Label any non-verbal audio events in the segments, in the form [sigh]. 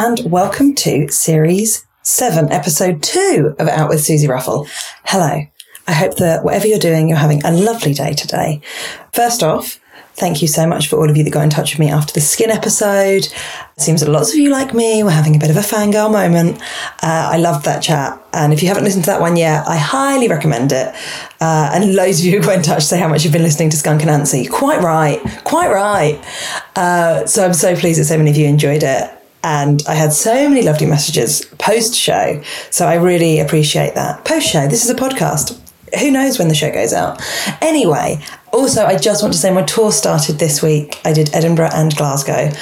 and welcome to Series 7, Episode 2 of Out with Suzi Ruffell. Hello. I hope that whatever you're doing, you're having a lovely day today. First off, thank you so much for all of you that got in touch with me after the skin episode. It seems that lots of you, like me, were having a bit of a fangirl moment. Uh, I loved that chat. And if you haven't listened to that one yet, I highly recommend it. Uh, and loads of you got in touch to say how much you've been listening to Skunk Anansie. Quite right. Quite right. Uh, so I'm so pleased that so many of you enjoyed it and I had so many lovely messages post show. So I really appreciate that. Post show, this is a podcast. Who knows when the show goes out? Anyway, also, I just want to say my tour started this week. I did Edinburgh and Glasgow,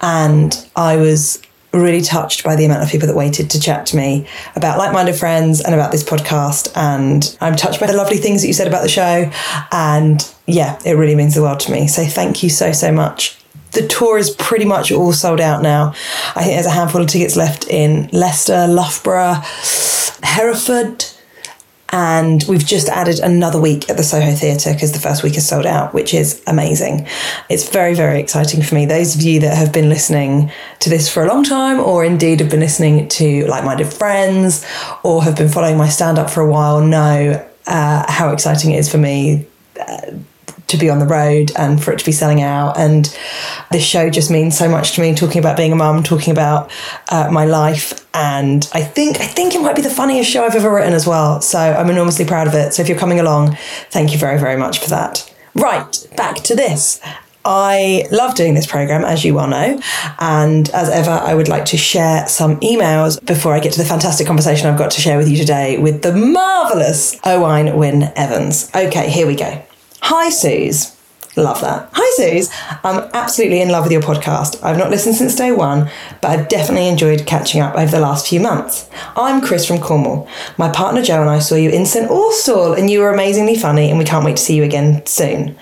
and I was really touched by the amount of people that waited to chat to me about like-minded friends and about this podcast and I'm touched by the lovely things that you said about the show and yeah it really means the world to me so thank you so so much the tour is pretty much all sold out now. I think there's a handful of tickets left in Leicester, Loughborough, Hereford, and we've just added another week at the Soho Theatre because the first week is sold out, which is amazing. It's very, very exciting for me. Those of you that have been listening to this for a long time, or indeed have been listening to like minded friends, or have been following my stand up for a while, know uh, how exciting it is for me. Uh, to be on the road and for it to be selling out. And this show just means so much to me. Talking about being a mum, talking about uh, my life, and I think I think it might be the funniest show I've ever written as well. So I'm enormously proud of it. So if you're coming along, thank you very very much for that. Right, back to this. I love doing this program, as you well know. And as ever, I would like to share some emails before I get to the fantastic conversation I've got to share with you today with the marvellous Owain Wyn Evans. Okay, here we go. Hi, Suze. Love that. Hi, Suze. I'm absolutely in love with your podcast. I've not listened since day one, but I've definitely enjoyed catching up over the last few months. I'm Chris from Cornwall. My partner Joe and I saw you in St Austell, and you were amazingly funny, and we can't wait to see you again soon.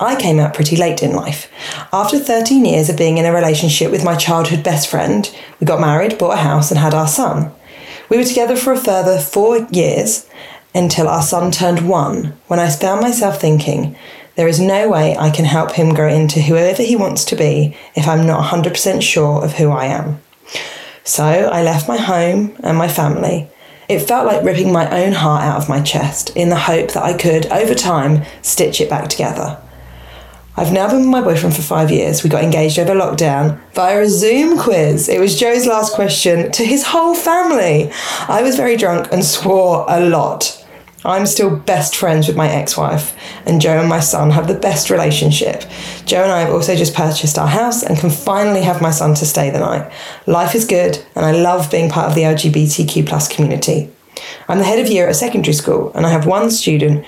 I came out pretty late in life. After 13 years of being in a relationship with my childhood best friend, we got married, bought a house, and had our son. We were together for a further four years until our son turned one, when I found myself thinking, there is no way I can help him grow into whoever he wants to be if I'm not 100% sure of who I am. So I left my home and my family. It felt like ripping my own heart out of my chest in the hope that I could, over time, stitch it back together. I've now been with my boyfriend for five years. We got engaged over lockdown via a Zoom quiz. It was Joe's last question to his whole family. I was very drunk and swore a lot. I'm still best friends with my ex wife, and Joe and my son have the best relationship. Joe and I have also just purchased our house and can finally have my son to stay the night. Life is good, and I love being part of the LGBTQ plus community. I'm the head of year at a secondary school, and I have one student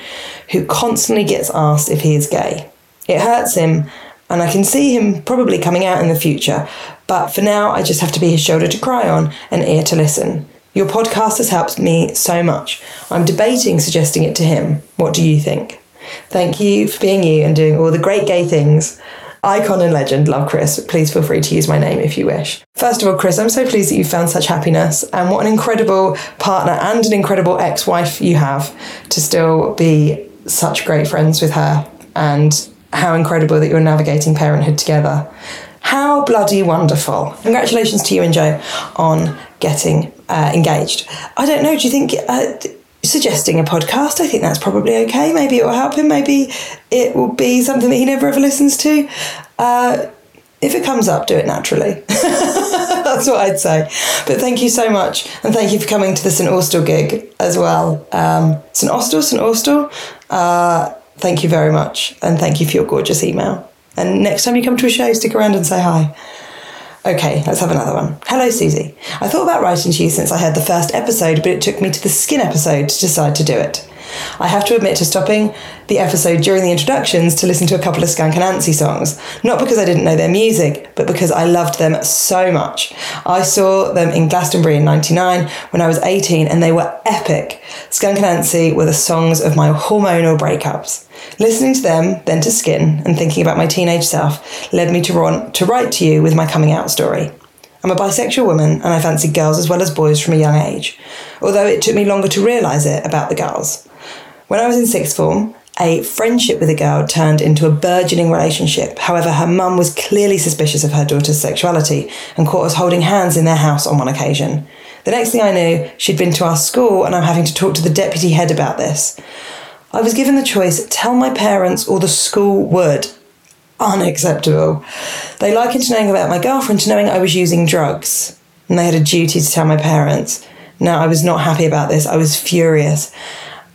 who constantly gets asked if he is gay. It hurts him, and I can see him probably coming out in the future, but for now, I just have to be his shoulder to cry on and ear to listen. Your podcast has helped me so much. I'm debating suggesting it to him. What do you think? Thank you for being you and doing all the great gay things. Icon and legend, love Chris. Please feel free to use my name if you wish. First of all, Chris, I'm so pleased that you found such happiness and what an incredible partner and an incredible ex wife you have to still be such great friends with her and how incredible that you're navigating parenthood together. How bloody wonderful. Congratulations to you and Joe on getting uh, engaged. I don't know. Do you think uh, suggesting a podcast? I think that's probably okay. Maybe it will help him. Maybe it will be something that he never ever listens to. Uh, if it comes up, do it naturally. [laughs] that's what I'd say. But thank you so much, and thank you for coming to the St Austell gig as well. Um, St Austell, St Austell. Uh, thank you very much, and thank you for your gorgeous email. And next time you come to a show, stick around and say hi. Okay, let's have another one. Hello, Suzi. I thought about writing to you since I heard the first episode, but it took me to the skin episode to decide to do it. I have to admit to stopping the episode during the introductions to listen to a couple of Skunk Anansie songs, not because I didn't know their music, but because I loved them so much. I saw them in Glastonbury in 99 when I was 18 and they were epic. Skunk Anansie were the songs of my hormonal breakups. Listening to them, then to Skin, and thinking about my teenage self led me to, to write to you with my coming out story. I'm a bisexual woman and I fancy girls as well as boys from a young age, although it took me longer to realise it about the girls. When I was in sixth form, a friendship with a girl turned into a burgeoning relationship. However, her mum was clearly suspicious of her daughter's sexuality and caught us holding hands in their house on one occasion. The next thing I knew, she'd been to our school and I'm having to talk to the deputy head about this. I was given the choice tell my parents or the school would. Unacceptable. They likened knowing about my girlfriend to knowing I was using drugs, and they had a duty to tell my parents. Now, I was not happy about this. I was furious,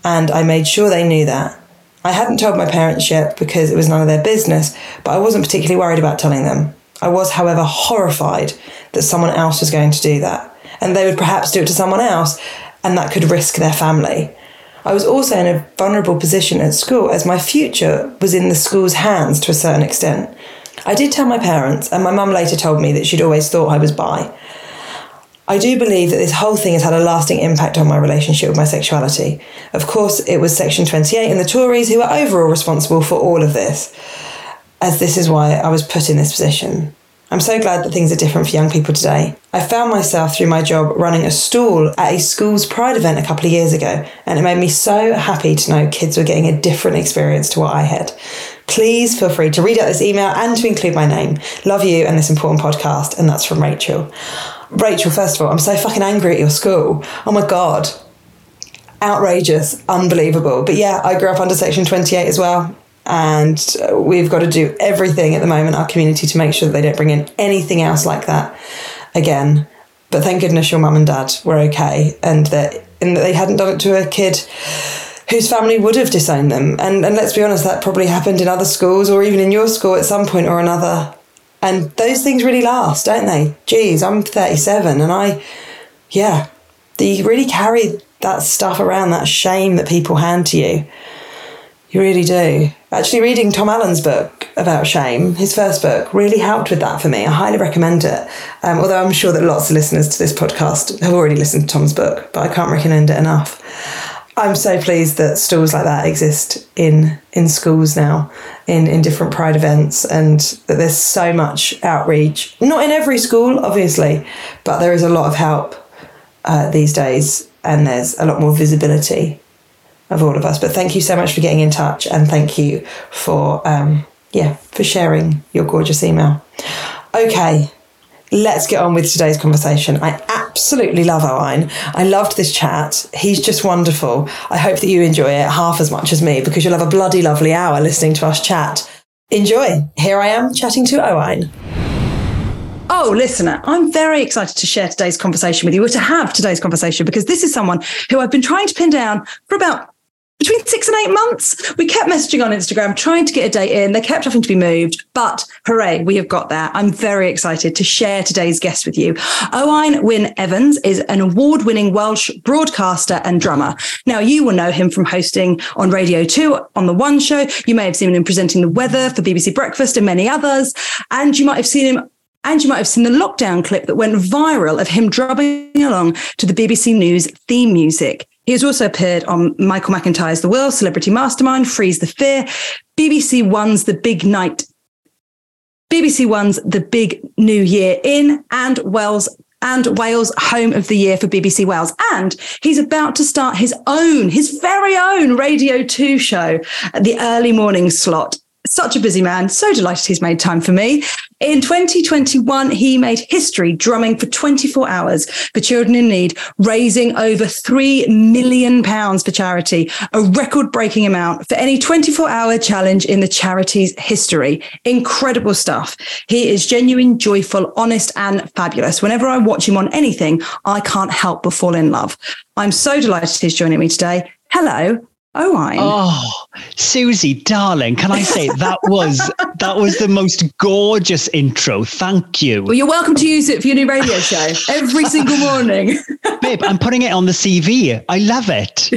and I made sure they knew that. I hadn't told my parents yet because it was none of their business, but I wasn't particularly worried about telling them. I was, however, horrified that someone else was going to do that, and they would perhaps do it to someone else, and that could risk their family. I was also in a vulnerable position at school as my future was in the school's hands to a certain extent. I did tell my parents, and my mum later told me that she'd always thought I was bi. I do believe that this whole thing has had a lasting impact on my relationship with my sexuality. Of course, it was Section 28 and the Tories who were overall responsible for all of this, as this is why I was put in this position. I'm so glad that things are different for young people today. I found myself through my job running a stall at a school's pride event a couple of years ago, and it made me so happy to know kids were getting a different experience to what I had. Please feel free to read out this email and to include my name. Love you and this important podcast, and that's from Rachel. Rachel, first of all, I'm so fucking angry at your school. Oh my God. Outrageous, unbelievable. But yeah, I grew up under Section 28 as well and we've got to do everything at the moment our community to make sure that they don't bring in anything else like that again. But thank goodness your mum and dad were okay and that and that they hadn't done it to a kid whose family would have disowned them. And and let's be honest that probably happened in other schools or even in your school at some point or another. And those things really last don't they? Geez i'm 37 and i yeah you really carry that stuff around that shame that people hand to you. You really do. Actually, reading Tom Allen's book about shame, his first book, really helped with that for me. I highly recommend it. Um, although I'm sure that lots of listeners to this podcast have already listened to Tom's book, but I can't recommend it enough. I'm so pleased that stalls like that exist in in schools now, in in different Pride events, and that there's so much outreach. Not in every school, obviously, but there is a lot of help uh, these days, and there's a lot more visibility of all of us. But thank you so much for getting in touch and thank you for um, yeah for sharing your gorgeous email. Okay, let's get on with today's conversation. I absolutely love Owain. I loved this chat. He's just wonderful. I hope that you enjoy it half as much as me because you'll have a bloody lovely hour listening to us chat. Enjoy. Here I am chatting to Owain. Oh, listener, I'm very excited to share today's conversation with you, or to have today's conversation, because this is someone who I've been trying to pin down for about between six and eight months. We kept messaging on Instagram, trying to get a date in. They kept having to be moved, but hooray, we have got there. I'm very excited to share today's guest with you. Owain Wyn Evans is an award winning Welsh broadcaster and drummer. Now, you will know him from hosting on Radio 2 on The One Show. You may have seen him presenting the weather for BBC Breakfast and many others. And you might have seen him and you might have seen the lockdown clip that went viral of him drumming along to the BBC News theme music. He has also appeared on Michael McIntyre's The Wheel, Celebrity Mastermind, Freeze the Fear, BBC One's The Big Night, BBC One's The Big New Year In, and Wales and Wales Home of the Year for BBC Wales. And he's about to start his own, his very own Radio 2 show at the early morning slot such a busy man. So delighted he's made time for me. In 2021, he made history drumming for 24 hours for children in need, raising over £3 million for charity, a record breaking amount for any 24 hour challenge in the charity's history. Incredible stuff. He is genuine, joyful, honest, and fabulous. Whenever I watch him on anything, I can't help but fall in love. I'm so delighted he's joining me today. Hello, Owain. Oh, Suzi, darling, can I say [laughs] that was that was the most gorgeous intro. Thank you. Well, you're welcome to use it for your new radio [laughs] show every single morning. [laughs] Babe, I'm putting it on the CV. I love it.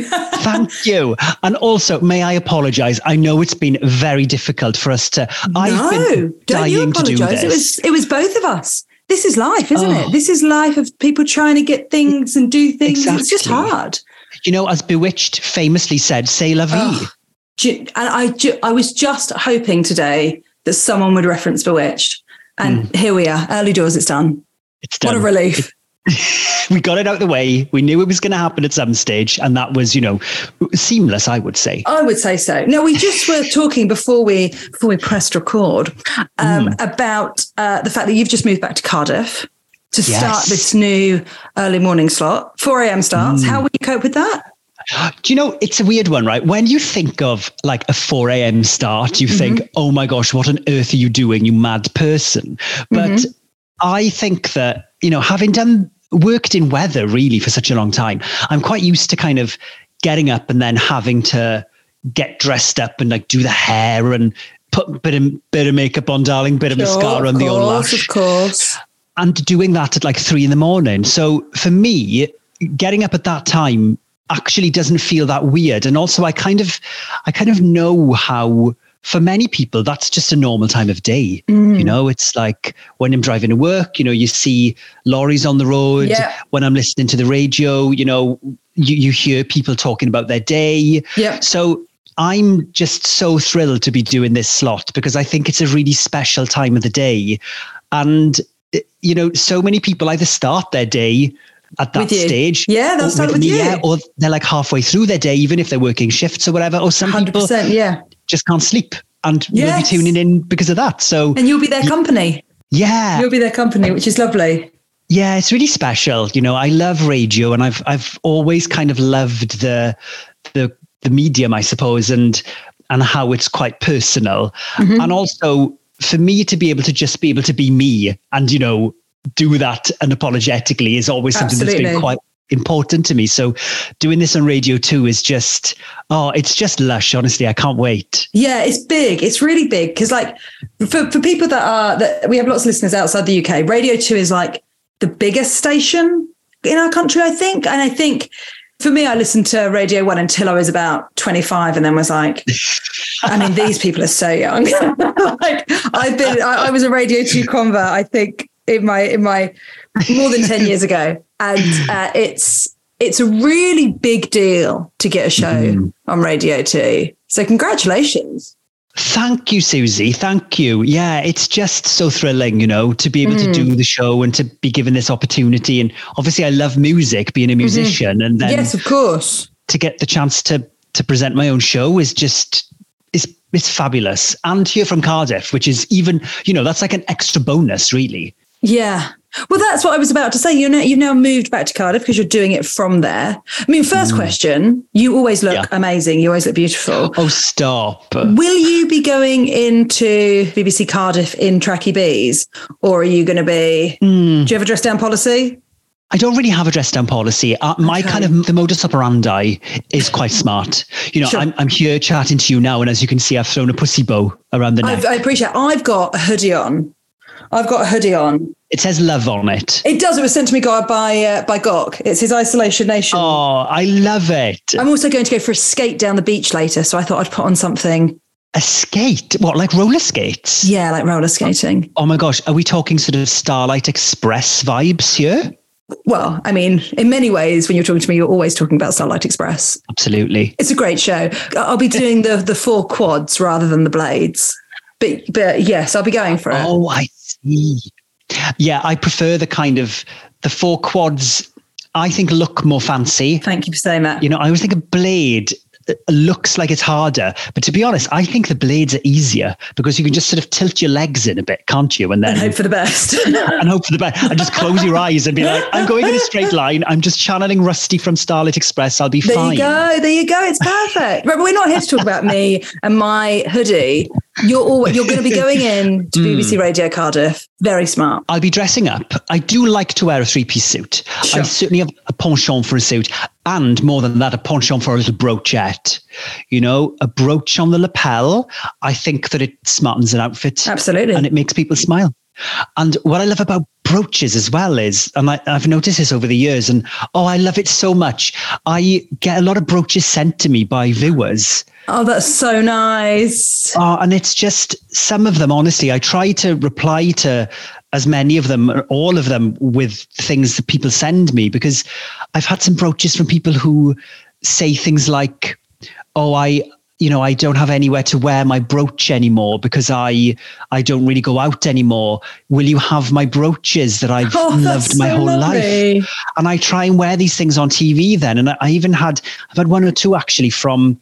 Thank you. And also, may I apologize? I know it's been very difficult for us to. No, I've been don't you apologize. It was it was both of us. This is life, isn't oh. it? This is life of people trying to get things and do things. Exactly. It's just hard. You know, as Bewitched famously said, "Say la vie." Oh, and I, I was just hoping today that someone would reference Bewitched, and mm. here we are. Early doors, it's done. It's done. What a relief! [laughs] we got it out the way. We knew it was going to happen at some stage, and that was, you know, seamless. I would say. I would say so. No, we just were [laughs] talking before we before we pressed record um, mm. about uh, the fact that you've just moved back to Cardiff to yes. start this new early morning slot. Four a.m. starts. Mm. How will you cope with that? Do you know, it's a weird one, right? When you think of like a 4 a.m. start, you mm-hmm. think, oh my gosh, what on earth are you doing, you mad person? But mm-hmm. I think that, you know, having done worked in weather really for such a long time, I'm quite used to kind of getting up and then having to get dressed up and like do the hair and put a bit of, bit of makeup on, darling, bit of sure, mascara on the old lash. Of course. And doing that at like three in the morning. So for me, getting up at that time actually doesn't feel that weird. And also I kind of I kind of know how for many people that's just a normal time of day. Mm. You know, it's like when I'm driving to work, you know, you see lorries on the road. Yeah. When I'm listening to the radio, you know, you, you hear people talking about their day. Yeah. So I'm just so thrilled to be doing this slot because I think it's a really special time of the day. And, you know, so many people either start their day at that stage. Yeah, they'll start with, with you. Yeah, or they're like halfway through their day, even if they're working shifts or whatever. Or some 100%, people yeah. just can't sleep and yes. will be tuning in because of that. So And you'll be their company. Yeah. You'll be their company, which is lovely. Yeah, it's really special. You know, I love radio and I've I've always kind of loved the the the medium, I suppose, and and how it's quite personal. Mm-hmm. And also for me to be able to just be able to be me and, you know, do that unapologetically is always something Absolutely. that's been quite important to me. So doing this on radio 2 is just oh, it's just lush. Honestly, I can't wait. Yeah, it's big. It's really big because like for for people that are that we have lots of listeners outside the UK. Radio Two is like the biggest station in our country, I think, and I think. For me, I listened to Radio One until I was about 25 and then was like, I mean, these people are so young. [laughs] like I've been, I, I was a Radio 2 convert, I think in my in my more than 10 years ago and uh, it's it's a really big deal to get a show mm. on radio 2 so congratulations Thank you, Susie. Thank you. Yeah, it's just so thrilling, you know, to be able mm. to do the show and to be given this opportunity. And obviously, I love music, being a mm-hmm. musician, mm-hmm. and then yes, of course, to get the chance to to present my own show is just it's fabulous. And here from Cardiff, which is even, you know, that's like an extra bonus, really. Yeah. Well, that's what I was about to say. You know, you've now moved back to Cardiff because you're doing it from there. I mean, first mm. question, you always look yeah. amazing. You always look beautiful. Oh, stop. Will you be going into BBC Cardiff in tracky bees or are you going to be, mm. do you have a dress down policy? I don't really have a dress down policy. Uh, my kind of the modus operandi is quite smart. You know, sure. I'm, I'm here chatting to you now, and as you can see, I've thrown a pussy bow around the neck. I've, I appreciate. I've got a hoodie on I've got a hoodie on. It says love on it. It does. It was sent to me by uh, by Gok. It's his Isolation Nation. Oh, I love it. I'm also going to go for a skate down the beach later, so I thought I'd put on something. A skate? What, like roller skates? Yeah, like roller skating. Oh my gosh, are we talking sort of Starlight Express vibes here? Well, I mean, in many ways, when you're talking to me, you're always talking about Starlight Express. Absolutely. It's a great show. I'll be doing the the four quads rather than the blades. But but yes, I'll be going for it. Oh, I see. yeah, I prefer the kind of the four quads. I think look more fancy. Thank you for saying that. You know, I always think a blade looks like it's harder. But to be honest, I think the blades are easier because you can just sort of tilt your legs in a bit, can't you? And then and hope for the best. [laughs] and hope for the best. And just close your eyes and be like, I'm going in a straight line. I'm just channeling Rusty from Starlight Express. I'll be there fine. There you go. There you go. It's perfect. but we're not here to talk about me and my hoodie. You're all, you're going to be going in to [laughs] BBC mm. Radio Cardiff. Very smart. I'll be dressing up. I do like to wear a three piece suit. Sure. I certainly have a penchant for a suit, and more than that, a penchant for a little broochette. You know, a brooch on the lapel. I think that it smartens an outfit. Absolutely. And it makes people smile. And what I love about brooches as well is, and I, have noticed this over the years, and oh, I love it so much. I get a lot of brooches sent to me by viewers. Oh, that's so nice. Oh, and it's just some of them, honestly, I try to reply to as many of them, all of them, with things that people send me because I've had some brooches from people who say things like, oh, I, you know, I don't have anywhere to wear my brooch anymore because I I don't really go out anymore. Will you have my brooches that I've [laughs] oh, loved my so whole lovely. life? And I try and wear these things on TV then. And I even had I've had one or two actually from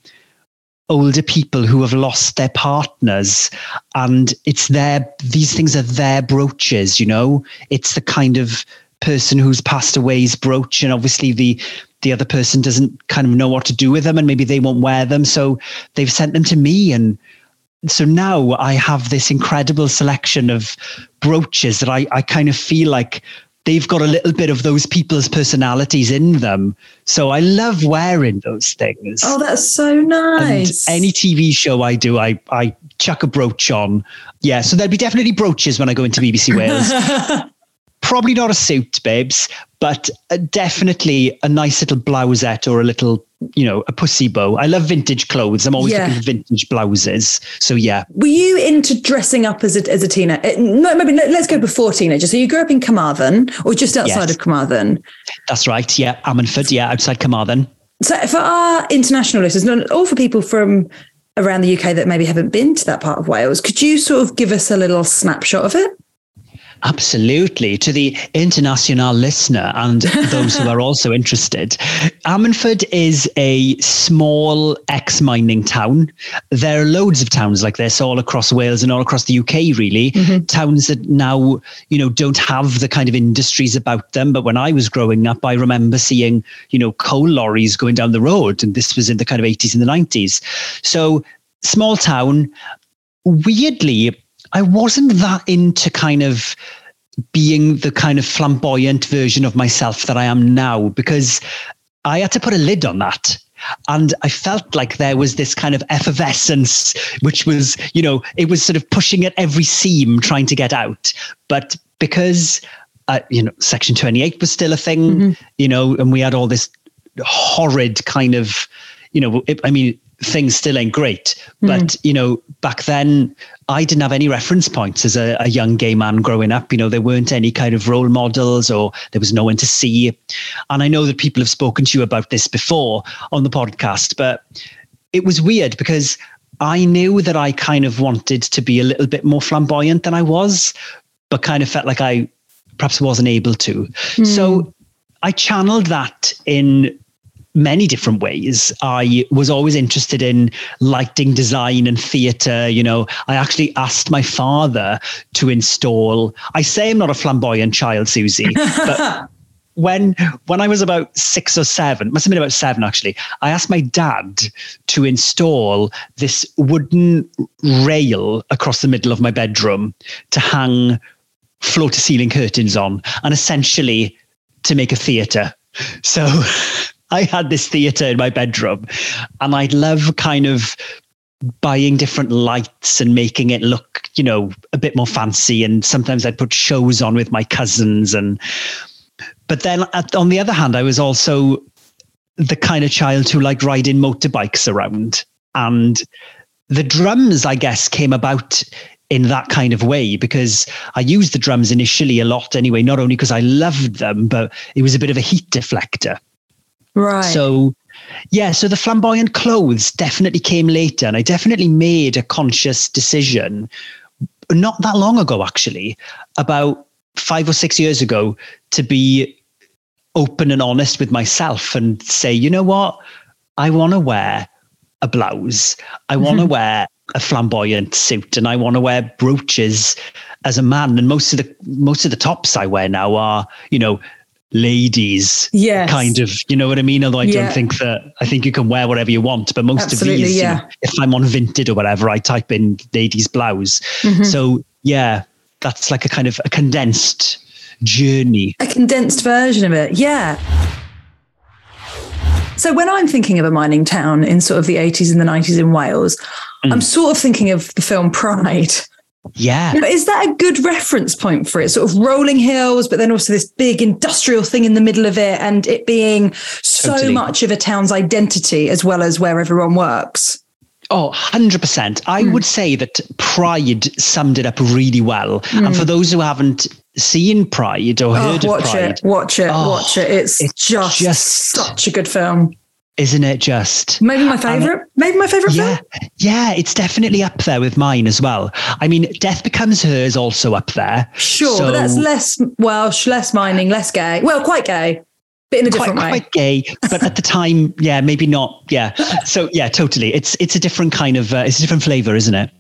older people who have lost their partners and it's their these things are their brooches, you know? It's the kind of person who's passed away's brooch and obviously the the other person doesn't kind of know what to do with them and maybe they won't wear them. So they've sent them to me. And so now I have this incredible selection of brooches that I, I kind of feel like they've got a little bit of those people's personalities in them. So I love wearing those things. Oh, that's so nice. And any TV show I do, I, I chuck a brooch on. Yeah. So there'll be definitely brooches when I go into BBC Wales. [laughs] Probably not a suit, babes, but uh, definitely a nice little blousette or a little, you know, a pussy bow. I love vintage clothes. I'm always yeah. looking for vintage blouses. So yeah. Were you into dressing up as a as a teenager? Uh, no, maybe let's go before teenager. So you grew up in Carmarthen or just outside yes. of Carmarthen? That's right. Yeah, Ammanford. Yeah, outside Carmarthen. So for our international listeners, not all for people from around the UK that maybe haven't been to that part of Wales, could you sort of give us a little snapshot of it? Absolutely. To the international listener and those who are also interested, Ammanford is a small ex mining town. There are loads of towns like this all across Wales and all across the UK, really. Mm-hmm. Towns that now, you know, don't have the kind of industries about them. But when I was growing up, I remember seeing, you know, coal lorries going down the road. And this was in the kind of 80s and the 90s. So small town. Weirdly, I wasn't that into kind of being the kind of flamboyant version of myself that I am now because I had to put a lid on that. And I felt like there was this kind of effervescence, which was, you know, it was sort of pushing at every seam, trying to get out. But because, uh, you know, Section 28 was still a thing, mm-hmm. you know, and we had all this horrid kind of, you know, it, I mean, things still ain't great. But, mm. you know, back then I didn't have any reference points as a, a, young gay man growing up. You know, there weren't any kind of role models or there was no one to see. And I know that people have spoken to you about this before on the podcast, but it was weird because I knew that I kind of wanted to be a little bit more flamboyant than I was, but kind of felt like I perhaps wasn't able to. Mm. So I channeled that in many different ways. I was always interested in lighting design and theatre. You know, I actually asked my father to install. I say I'm not a flamboyant child, Suzi, but [laughs] when when I was about six or seven, must have been about seven actually, I asked my dad to install this wooden rail across the middle of my bedroom to hang floor to ceiling curtains on, and essentially to make a theatre. So [laughs] I had this theater in my bedroom and I'd love kind of buying different lights and making it look, you know, a bit more fancy. And sometimes I'd put shows on with my cousins. And, but then at, on the other hand, I was also the kind of child who liked riding motorbikes around. And the drums, I guess, came about in that kind of way because I used the drums initially a lot anyway, not only because I loved them, but it was a bit of a heat deflector. Right. So, yeah, so the flamboyant clothes definitely came later. And I definitely made a conscious decision not that long ago, actually, about five or six years ago, to be open and honest with myself and say, you know what? I want to wear a blouse. I want to mm-hmm. wear a flamboyant suit and I want to wear brooches as a man. And most of the most of the tops I wear now are, you know, ladies yes. kind of you know what i mean although i yeah. don't think that i think you can wear whatever you want but most Absolutely, of these yeah. you know, if i'm on vinted or whatever i type in ladies blouse mm-hmm. so yeah that's like a kind of a condensed journey a condensed version of it yeah so when i'm thinking of a mining town in sort of the 80s and the 90s in wales mm. i'm sort of thinking of the film pride yeah. Know, is that a good reference point for it? Sort of rolling hills, but then also this big industrial thing in the middle of it, and it being so totally. much of a town's identity as well as where everyone works. Oh, 100%. I mm. would say that Pride summed it up really well. Mm. And for those who haven't seen Pride or oh, heard of Pride, Watch it, watch it, oh, watch it. It's, it's just, just such a good film isn't it just maybe my favorite? Maybe my favorite yeah. film? yeah it's definitely up there with mine as well. I mean death becomes her is also up there. Sure so, but that's less welsh less mining less gay. Well quite gay but in a different quite, way. quite gay but at the time yeah maybe not yeah. So yeah totally. It's it's a different kind of uh, it's a different flavor isn't it?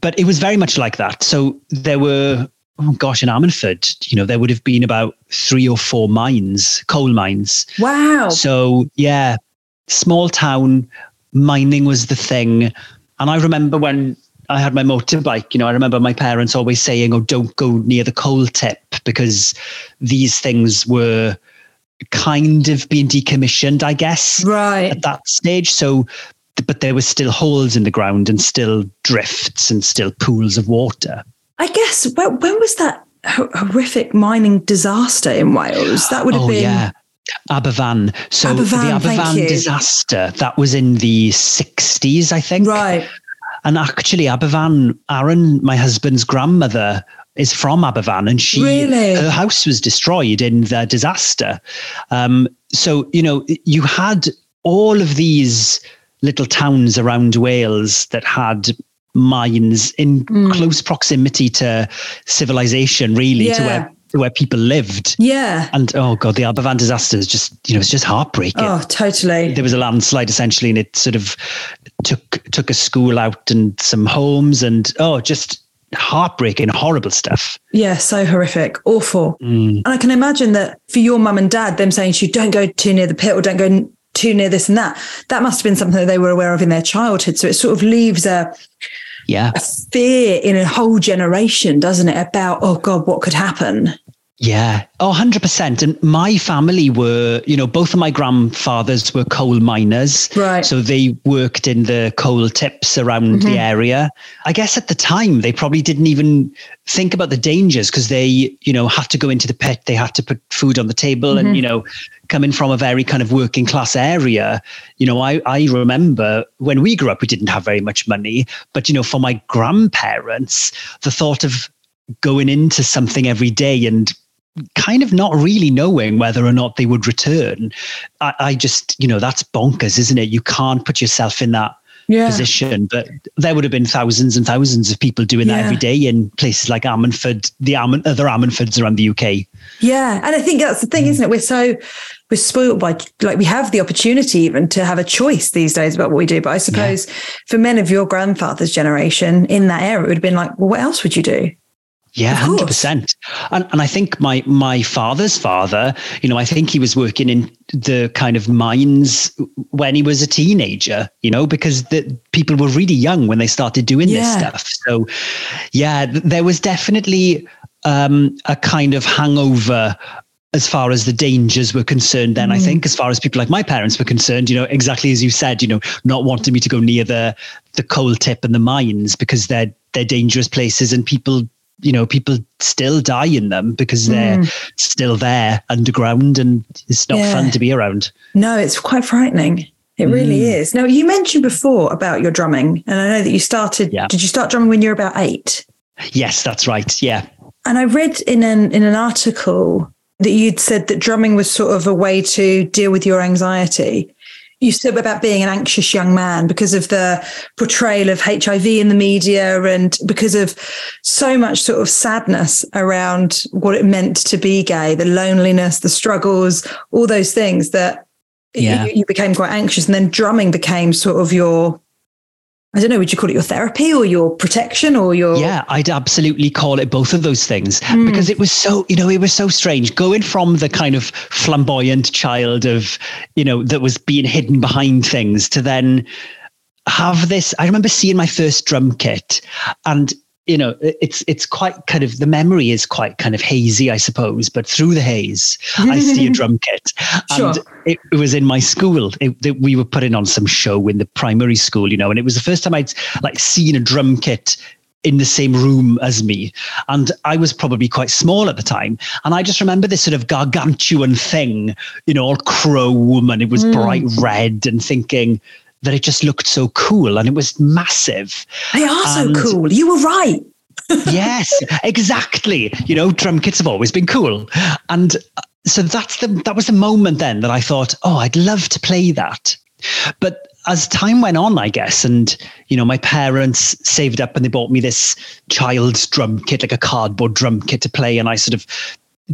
But it was very much like that. So there were oh gosh, in Ammanford, you know, there would have been about three or four mines, coal mines. Wow. So yeah, small town, mining was the thing. And I remember when I had my motorbike, you know, I remember my parents always saying, oh, don't go near the coal tip because these things were kind of being decommissioned, I guess. Right. At that stage. So, but there was still holes in the ground and still drifts and still pools of water. I guess, when, when was that horrific mining disaster in Wales? That would have oh, been. Yeah. Aberfan. So Aberfan, the Aberfan disaster, that was in the 60s, I think. Right. And actually, Aberfan, Aaron, my husband's grandmother, is from Aberfan, and she really? her house was destroyed in the disaster. Um, so you know, you had all of these little towns around Wales that had mines in mm. close proximity to civilization, really, yeah. to where where people lived. Yeah. And oh god, the Aberfan disaster is just you know it's just heartbreaking. Oh, totally. There was a landslide essentially, and it sort of took took a school out and some homes, and oh, just heartbreaking, horrible stuff. Yeah, so horrific, awful. Mm. And I can imagine that for your mum and dad, them saying to you, "Don't go too near the pit," or "Don't go too near this and that." That must have been something that they were aware of in their childhood. So it sort of leaves a yeah a fear in a whole generation doesn't it about oh god what could happen yeah. Oh, 100%. And my family were, you know, both of my grandfathers were coal miners. Right. So they worked in the coal tips around mm-hmm. the area. I guess at the time, they probably didn't even think about the dangers because they, you know, had to go into the pit. They had to put food on the table mm-hmm. and, you know, coming from a very kind of working class area, you know, I, I remember when we grew up, we didn't have very much money. But, you know, for my grandparents, the thought of going into something every day and kind of not really knowing whether or not they would return. I, I, just, you know, that's bonkers, isn't it? You can't put yourself in that yeah. position. But there would have been thousands and thousands of people doing yeah. that every day in places like Ammanford, the Ammon, other Ammanfords around the UK. Yeah. And I think that's the thing, mm. isn't it? We're so we're spoiled by like we have the opportunity even to have a choice these days about what we do. But I suppose yeah. for men of your grandfather's generation in that era, it would have been like, well, what else would you do? Yeah, hundred percent. And and I think my my father's father, you know, I think he was working in the kind of mines when he was a teenager, you know, because the people were really young when they started doing yeah. this stuff. So, yeah, there was definitely um, a kind of hangover as far as the dangers were concerned then mm. i think as far as people like my parents were concerned you know exactly as you said you know not wanting me to go near the the coal tip and the mines because they're they're dangerous places and people you know people still die in them because they're mm. still there underground and it's not yeah. fun to be around no it's quite frightening it really mm. is now you mentioned before about your drumming and i know that you started yeah. did you start drumming when you were about eight yes that's right yeah and i read in an in an article that you'd said that drumming was sort of a way to deal with your anxiety you said about being an anxious young man because of the portrayal of HIV in the media and because of so much sort of sadness around what it meant to be gay, the loneliness, the struggles, all those things that yeah. you, you became quite anxious. And then drumming became sort of your I don't know, would you call it your therapy or your protection or your. Yeah, I'd absolutely call it both of those things mm. because it was so, you know, it was so strange going from the kind of flamboyant child of, you know, that was being hidden behind things to then have this. I remember seeing my first drum kit and you know it's it's quite kind of the memory is quite kind of hazy i suppose but through the haze i see a [laughs] drum kit sure. and it, it, was in my school it, it, we were putting on some show in the primary school you know and it was the first time i'd like seen a drum kit in the same room as me. And I was probably quite small at the time. And I just remember this sort of gargantuan thing, you know, all chrome and it was mm. bright red and thinking, that it just looked so cool and it was massive. They are and so cool. You were right. [laughs] yes, exactly. You know, drum kits have always been cool. And uh, so that's the that was the moment then that I thought, oh, I'd love to play that. But as time went on, I guess, and you know, my parents saved up and they bought me this child's drum kit, like a cardboard drum kit to play, and I sort of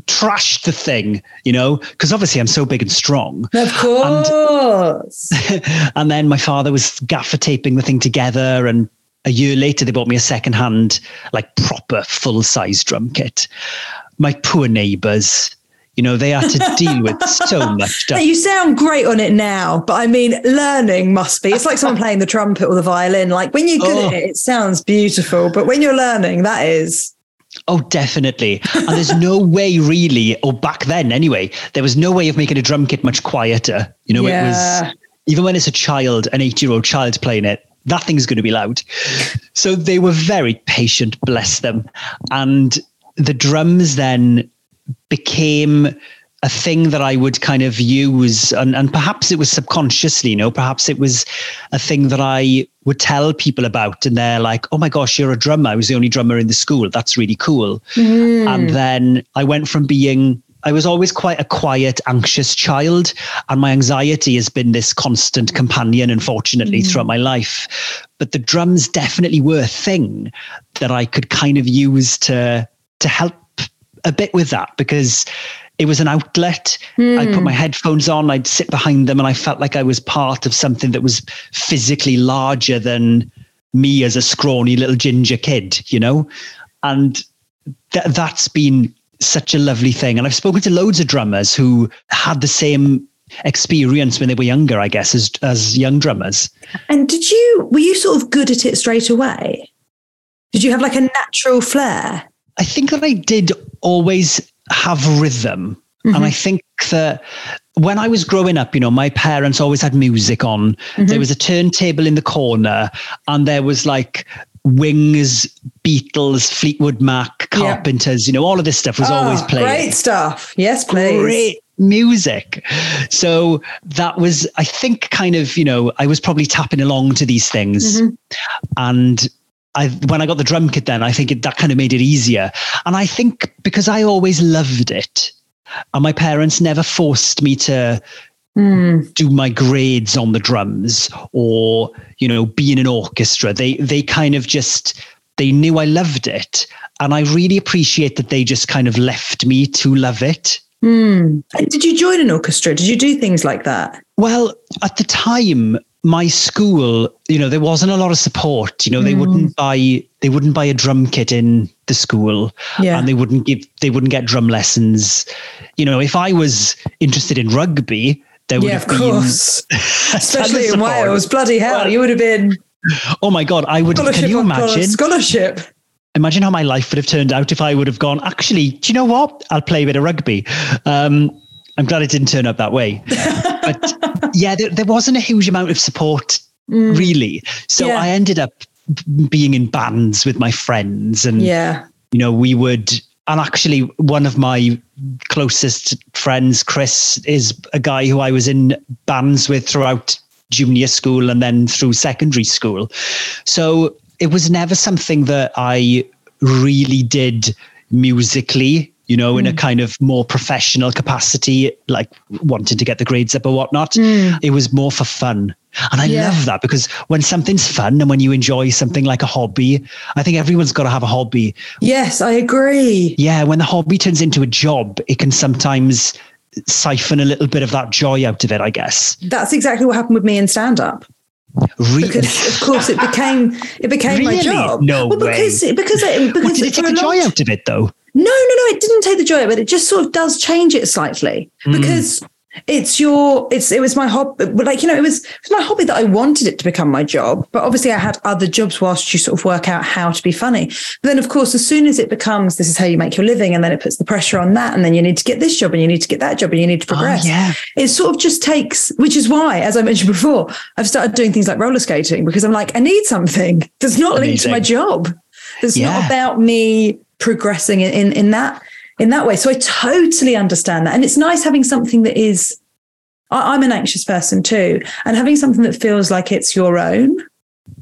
trashed the thing, you know, because obviously I'm so big and strong. Of course. And, [laughs] and, then my father was gaffer taping the thing together. And a year later, they bought me a second hand, like proper full size drum kit. My poor neighbors, you know, they had to deal with so [laughs] much stuff. You sound great on it now, but I mean, learning must be. It's like someone playing the trumpet or the violin. Like when you're good oh. at it, it sounds beautiful, but when you're learning, that is. Oh, definitely. And there's no [laughs] way really, or back then anyway, there was no way of making a drum kit much quieter. You know, yeah. it was even when it's a child, an eight year old child playing it, that thing's going to be loud. [laughs] So they were very patient, bless them. And the drums then became a thing that I would kind of use, and, and perhaps it was subconsciously, you know, perhaps it was a thing that I would tell people about, and they're like, "Oh my gosh, you're a drummer! I was the only drummer in the school. That's really cool." Mm. And then I went from being I was always quite a quiet, anxious child, and my anxiety has been this constant companion, unfortunately, mm. throughout my life. But the drums definitely were a thing that I could kind of use to to help a bit with that because it was an outlet. Mm. I put my hmm. headphones on, I'd sit behind them, and I felt like I was part of something that was physically larger than me as a scrawny little ginger kid, you know? And th- that's been such a lovely thing. And I've spoken to loads of drummers who had the same experience when they were younger, I guess, as as young drummers. And did you were you sort of good at it straight away? Did you have like a natural flair? I think that I did always have rhythm. Mm-hmm. And I think that when I was growing up, you know, my parents always had music on. Mm-hmm. There was a turntable in the corner, and there was like Wings, Beatles, Fleetwood Mac, Carpenters, yeah. you know, all of this stuff was oh, always playing. Great stuff. Yes, please. Great music. So that was, I think, kind of, you know, I was probably tapping along to these things. Mm-hmm. And I, when I got the drum kit, then I think it, that kind of made it easier. And I think because I always loved it, and my parents never forced me to mm. do my grades on the drums or you know be in an orchestra. They they kind of just they knew I loved it, and I really appreciate that they just kind of left me to love it. Mm. Did you join an orchestra? Did you do things like that? Well, at the time, my school, you know, there wasn't a lot of support. You know, they mm. wouldn't buy they wouldn't buy a drum kit in the school, yeah. and they wouldn't give they wouldn't get drum lessons. You know, if I was interested in rugby, there would yeah, have of been, course, [laughs] especially in Wales. Bloody hell, well, you would have been. Oh my god, I would. Can you imagine scholarship? Imagine how my life would have turned out if I would have gone. Actually, do you know what? I'll play a bit of rugby. Um, I'm glad it didn't turn out that way. [laughs] but yeah, there, there, wasn't a huge amount of support mm. really. So yeah. I ended up being in bands with my friends and yeah. you know, we would and actually one of my closest friends, Chris, is a guy who I was in bands with throughout junior school and then through secondary school. So it was never something that I really did musically you know, mm. in a mm. kind of more professional capacity, like wanting to get the grades up or whatnot. Mm. It was more for fun. And I yeah. love that because when something's fun and when you enjoy something like a hobby, I think everyone's got to have a hobby. Yes, I agree. Yeah, when the hobby turns into a job, it can sometimes siphon a little bit of that joy out of it, I guess. That's exactly what happened with me in stand up. Really? Because of course it became it became really? my job. No well, because, way. Because it, because what, did it take the joy out of it though? No, no, no. It didn't take the joy, but it just sort of does change it slightly mm. because it's your it's it was my hobby like you know it was it was my hobby that I wanted it to become my job but obviously I had other jobs whilst you sort of work out how to be funny but then of course as soon as it becomes this is how you make your living and then it puts the pressure on that and then you need to get this job and you need to get that job and you need to oh, progress oh, yeah it sort of just takes which is why as I mentioned before I've started doing things like roller skating because I'm like I need something that's not Amazing. linked to my job that's yeah. not about me progressing in, in, that in that way. So I totally understand that. And it's nice having something that is I, am an anxious person too. And having something that feels like it's your own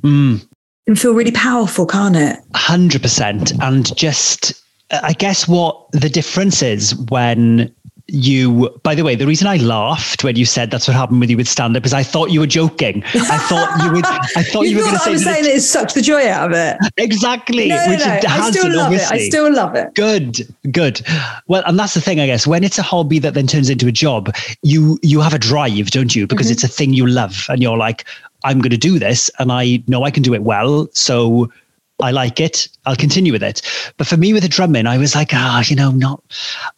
mm. can feel really powerful, can't it? hundred percent. And just I guess what the difference is when you by the way the reason i laughed when you said that's what happened with you with stand up is i thought you were joking i thought you would i [laughs] thought you, you were going to say I was that saying that it sucked the joy out of it. exactly No, no, which no. it I still love it. I still love it. good good well and that's the thing i guess when it's a hobby that then turns into a job you you have a drive don't you because Mhm. it's a thing you love and you're like i'm going to do this and i know i can do it well so I like it. I'll continue with it. But for me, with the drumming, I was like, ah, you know, not.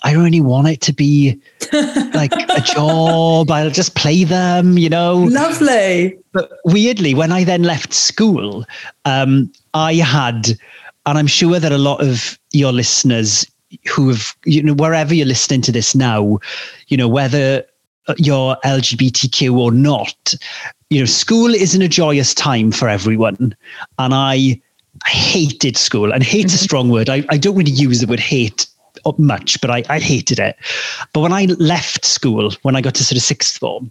I don't really want it to be [laughs] like a job. I'll just play them, you know. Lovely. But weirdly, when I then left school, um, I had, and I'm sure that a lot of your listeners who have, you know, wherever you're listening to this now, you know, whether you're LGBTQ or not, you know, school isn't a joyous time for everyone. And I, I hated school, and hate's a Mhm. strong word. I, I don't really use the word hate much, but I, I hated it. But when I left school, when I got to sort of sixth form,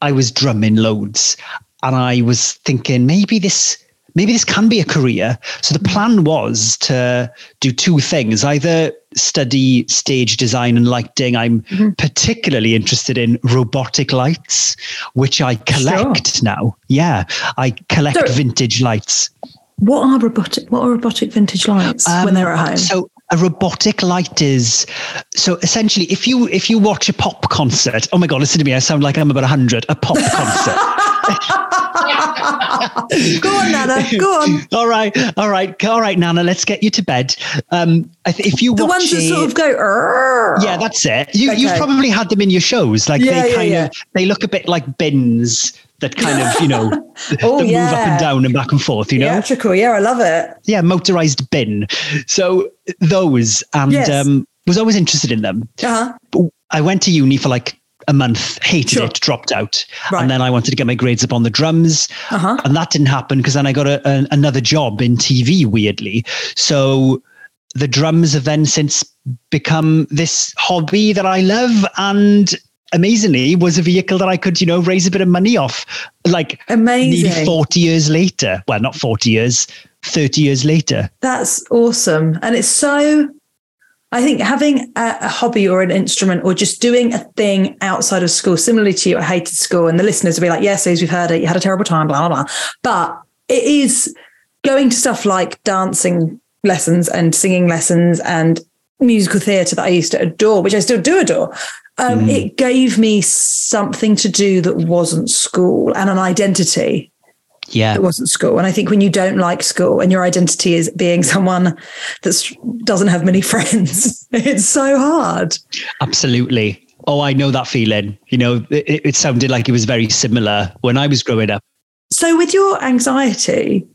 I was drumming loads, and I was thinking maybe this maybe this can be a career. So the plan was to do two things: either study stage design and lighting. I'm Mhm. particularly interested in robotic lights, which I collect now. Yeah, I collect So- vintage lights. What are robotic? What are robotic vintage lights when Um, they're at home? So a robotic light is so essentially if you if you watch a pop concert, oh my god, listen to me, I sound like I'm about hundred. A pop concert. [laughs] [laughs] go on, Nana. Go on. all right, all right, all right, Nana. Let's get you to bed. Um, if you The ones that sort of go. "Arr." yeah, that's it. You you've probably had them in your shows. Like Yeah, they yeah, kind yeah. of they look a bit like bins that kind of you know [laughs] Oh, that move up and down and back and forth. You know, Theatrical. Yeah, I love it. yeah, motorized bin. So those and Yes. um, was always interested in them. Uh-huh. I went to uni for like a month, hated Sure. it, dropped out, Right. and then I wanted to get my grades up on the drums, Uh-huh. and that didn't happen because then I got a, a, another job in TV. Weirdly, so the drums have then since become this hobby that I love and. Amazingly, was a vehicle that I could, you know, raise a bit of money off. Like Amazing. nearly 40 years later. Well, not 40 years, 30 years later. That's awesome. And it's so, I think having a, a hobby or an instrument or just doing a thing outside of school, similarly to you, I hated school. And the listeners will be like, yes, Suze, we've heard it. You had a terrible time, blah, blah, blah. But it is going to stuff like dancing lessons and singing lessons and musical theatre that I used to adore, which I still do adore. Um, Mm. It gave me something to do that wasn't school and an identity Yeah. it wasn't school. And I think when you don't like school and your identity is being [laughs] someone that doesn't have many [laughs] friends, it's so hard. Absolutely. Oh, I know that feeling. You know, it, it sounded like it was very similar when I was growing up. So, with your anxiety,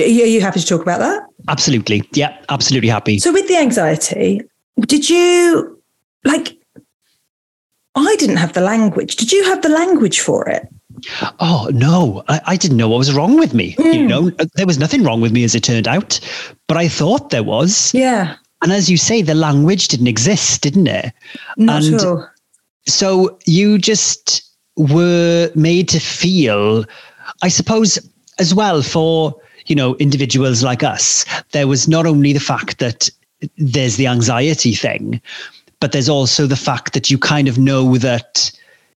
are you happy to talk about that? Absolutely. Yeah, absolutely happy. So, with the anxiety, did you like? I didn't have the language. Did you have the language for it? Oh, no, I, I didn't know what was wrong with me. You Mm. know, there was nothing wrong with me as it turned out, but I thought there was. Yeah, And as you say, the language didn't exist, didn't it? not And- at all. So you just were made to feel, I suppose, as well for, you know, individuals like us, there was not only the fact that there's the anxiety thing, but there's also the fact that you kind of know that,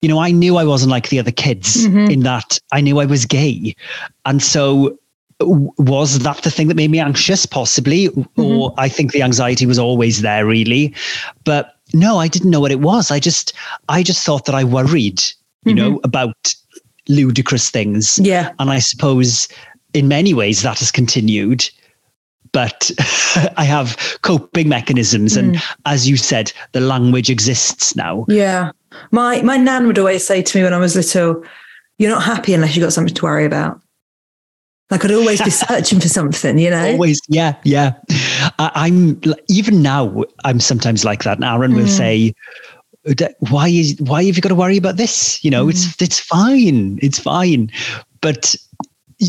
you know, I knew I wasn't like the other kids Mhm. in that I knew I was gay. And so was that the thing that made me anxious? Possibly. Or i think the anxiety was always there really. But no i didn't know what it was. I just i just thought that i worried you know about ludicrous things. Yeah, and i suppose in many ways that has continued but [laughs] i have coping mechanisms and as you said the language exists now yeah. My my nan would always say to me when I was little, "You're not happy unless you've got something to worry about." Like I'd always be [laughs] searching for something, you know. Always, yeah, yeah. I, I'm even now. I'm sometimes like that. And Aaron will Mm. say, "Why is why have you got to worry about this? You know, Mm. it's it's fine, it's fine." But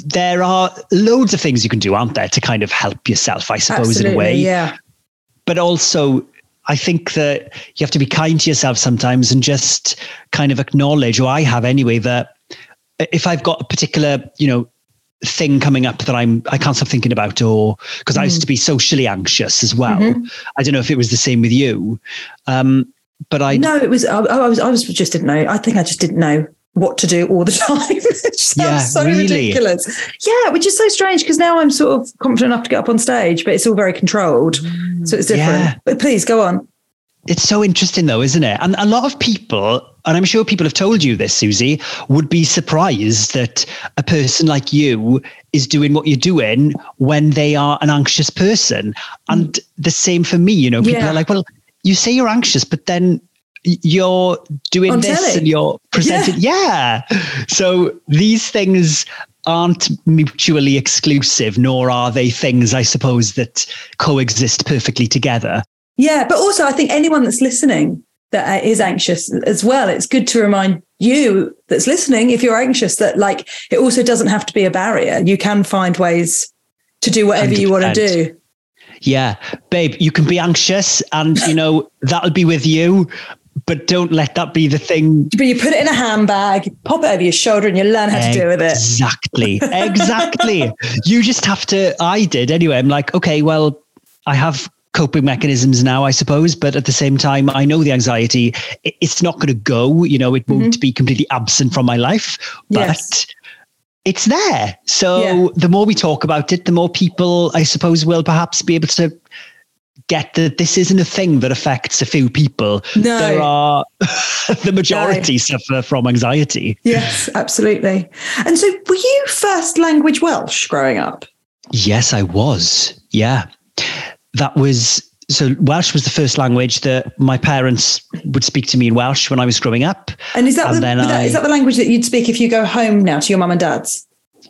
there are loads of things you can do, aren't there, to kind of help yourself? I suppose in a way. yeah. But also, I think that you have to be kind to yourself sometimes and just kind of acknowledge, or I have anyway, that if I've got a particular, you know, thing coming up that I'm I can't stop thinking about, or because I used to be socially anxious as well. Mhm. I don't know if it was the same with you. Um, but I no, it was I, I was I was just didn't know. I think I just didn't know what to do all the [laughs] time. [laughs] it sounds Yeah, so really? ridiculous. Yeah, which is so strange because now I'm sort of confident enough to get up on stage, but it's all very controlled. So it's different. Yeah. But please go on. It's so interesting though, isn't it? And a lot of people, and I'm sure people have told you this, Suzi, would be surprised that a person like you is doing what you're doing when they are an anxious person. And mm. the same for me, you know, people Yeah. are like, well, you say you're anxious, but then you're doing On this telly. and you're presenting. Yeah. So these things aren't mutually exclusive, nor are they things, I suppose, that coexist perfectly together. Yeah, but also I think anyone that's listening that uh, anxious as well, it's good to remind you that's listening, if you're anxious, that like it also doesn't have to be a barrier. You can find ways to do whatever you want to do. Yeah, babe, you can be anxious and, you know, that'll be with you, but don't let that be the thing. But you put it in a handbag, pop it over your shoulder, and you learn how to deal with it. Exactly. [laughs] Exactly. you just have to, I did anyway. I'm like, okay, well, I have coping mechanisms now, I suppose, but at the same time, I know the anxiety, it's not going to go, you know, it won't be completely absent from my life, but Mm-hmm. Yes. it's there. So Yeah. the more we talk about it, the more people, I suppose, will perhaps be able to get that this isn't a thing that affects a few people. No. There are [laughs] the majority suffer from anxiety. Yes, absolutely. And so, were you first language Welsh growing up? Yes, I was. Yeah. That was so Welsh was the first language that my parents would speak to me in Welsh when I was growing up. And is that, And the, then is that- I- is that the language that you'd speak if you go home now to your mum and dad's?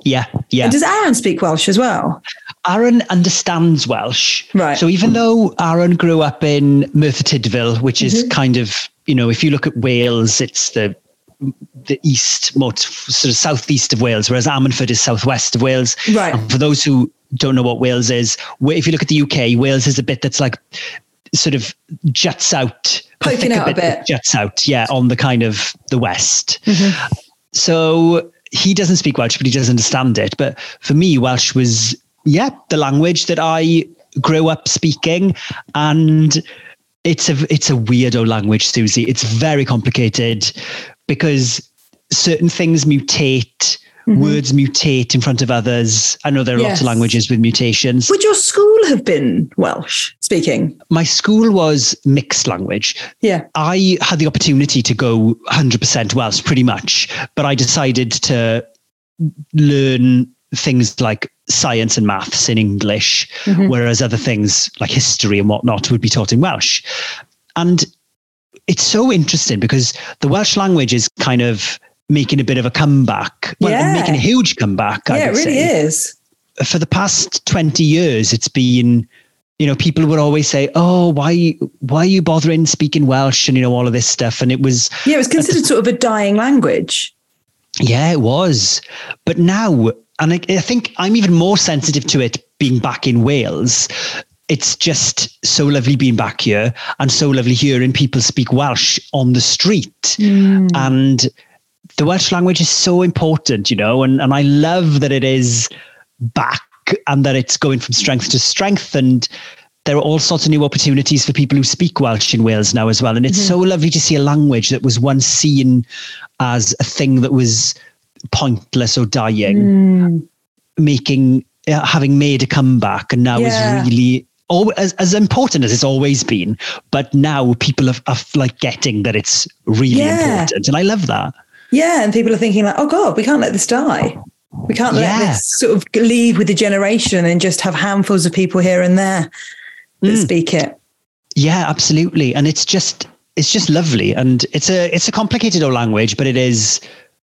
Yeah, yeah. And does Aaron speak Welsh as well? Aaron understands Welsh. Right. So even though Aaron grew up in Merthyr Tydfil, which is Mm-hmm. kind of, you know, if you look at Wales, it's the the east, more sort of southeast of Wales, whereas Ammanford is southwest of Wales. Right. And for those who don't know what Wales is, if you look at the UK, Wales is a bit that's like sort of juts out, Poking out a that bit. juts out, yeah, on the kind of the west. Mm-hmm. So he doesn't speak Welsh, but he does understand it. But for me, Welsh was, yeah, the language that I grew up speaking. And it's a it's a weirdo language, Suzi. It's very complicated because certain things mutate, words mutate in front of others. I know there are lots Mm-hmm. Of languages with mutations. Would your school have been Welsh speaking? My school was mixed language. Yeah. I had the opportunity to go 100% Welsh pretty much, but I decided to learn things like science and maths in English, whereas other things like history and whatnot would be taught in Welsh. And it's so interesting because the Welsh language is kind of making a bit of a comeback. Well, Yeah. making a huge comeback. I yeah, it really say is. for the past 20 years it's been you know people would always say oh why why are you bothering speaking welsh and you know all of this stuff and it was Yeah, it was considered sort of a dying language. yeah it was but now and I, I think i'm even more sensitive to it being back in wales it's just so lovely being back here and so lovely hearing people speak welsh on the street hmm. and the welsh language is so important you know and, and i love that it is back and that it's going from strength to strength and there are all sorts of new opportunities for people who speak Welsh in Wales now as well. And it's so lovely to see a language that was once seen as a thing that was pointless or dying, making uh, having made a comeback, and now Yeah. is really al- as as important as it's always been. But now people are, are like getting that it's really Yeah. important, and I love that. Yeah, and people are thinking like, oh God, we can't let this die. We can't let Yeah. this sort of leave with the generation and just have handfuls of people here and there that Mm. speak it. Yeah, absolutely. And it's just it's just lovely. And it's a it's a complicated old language, but it is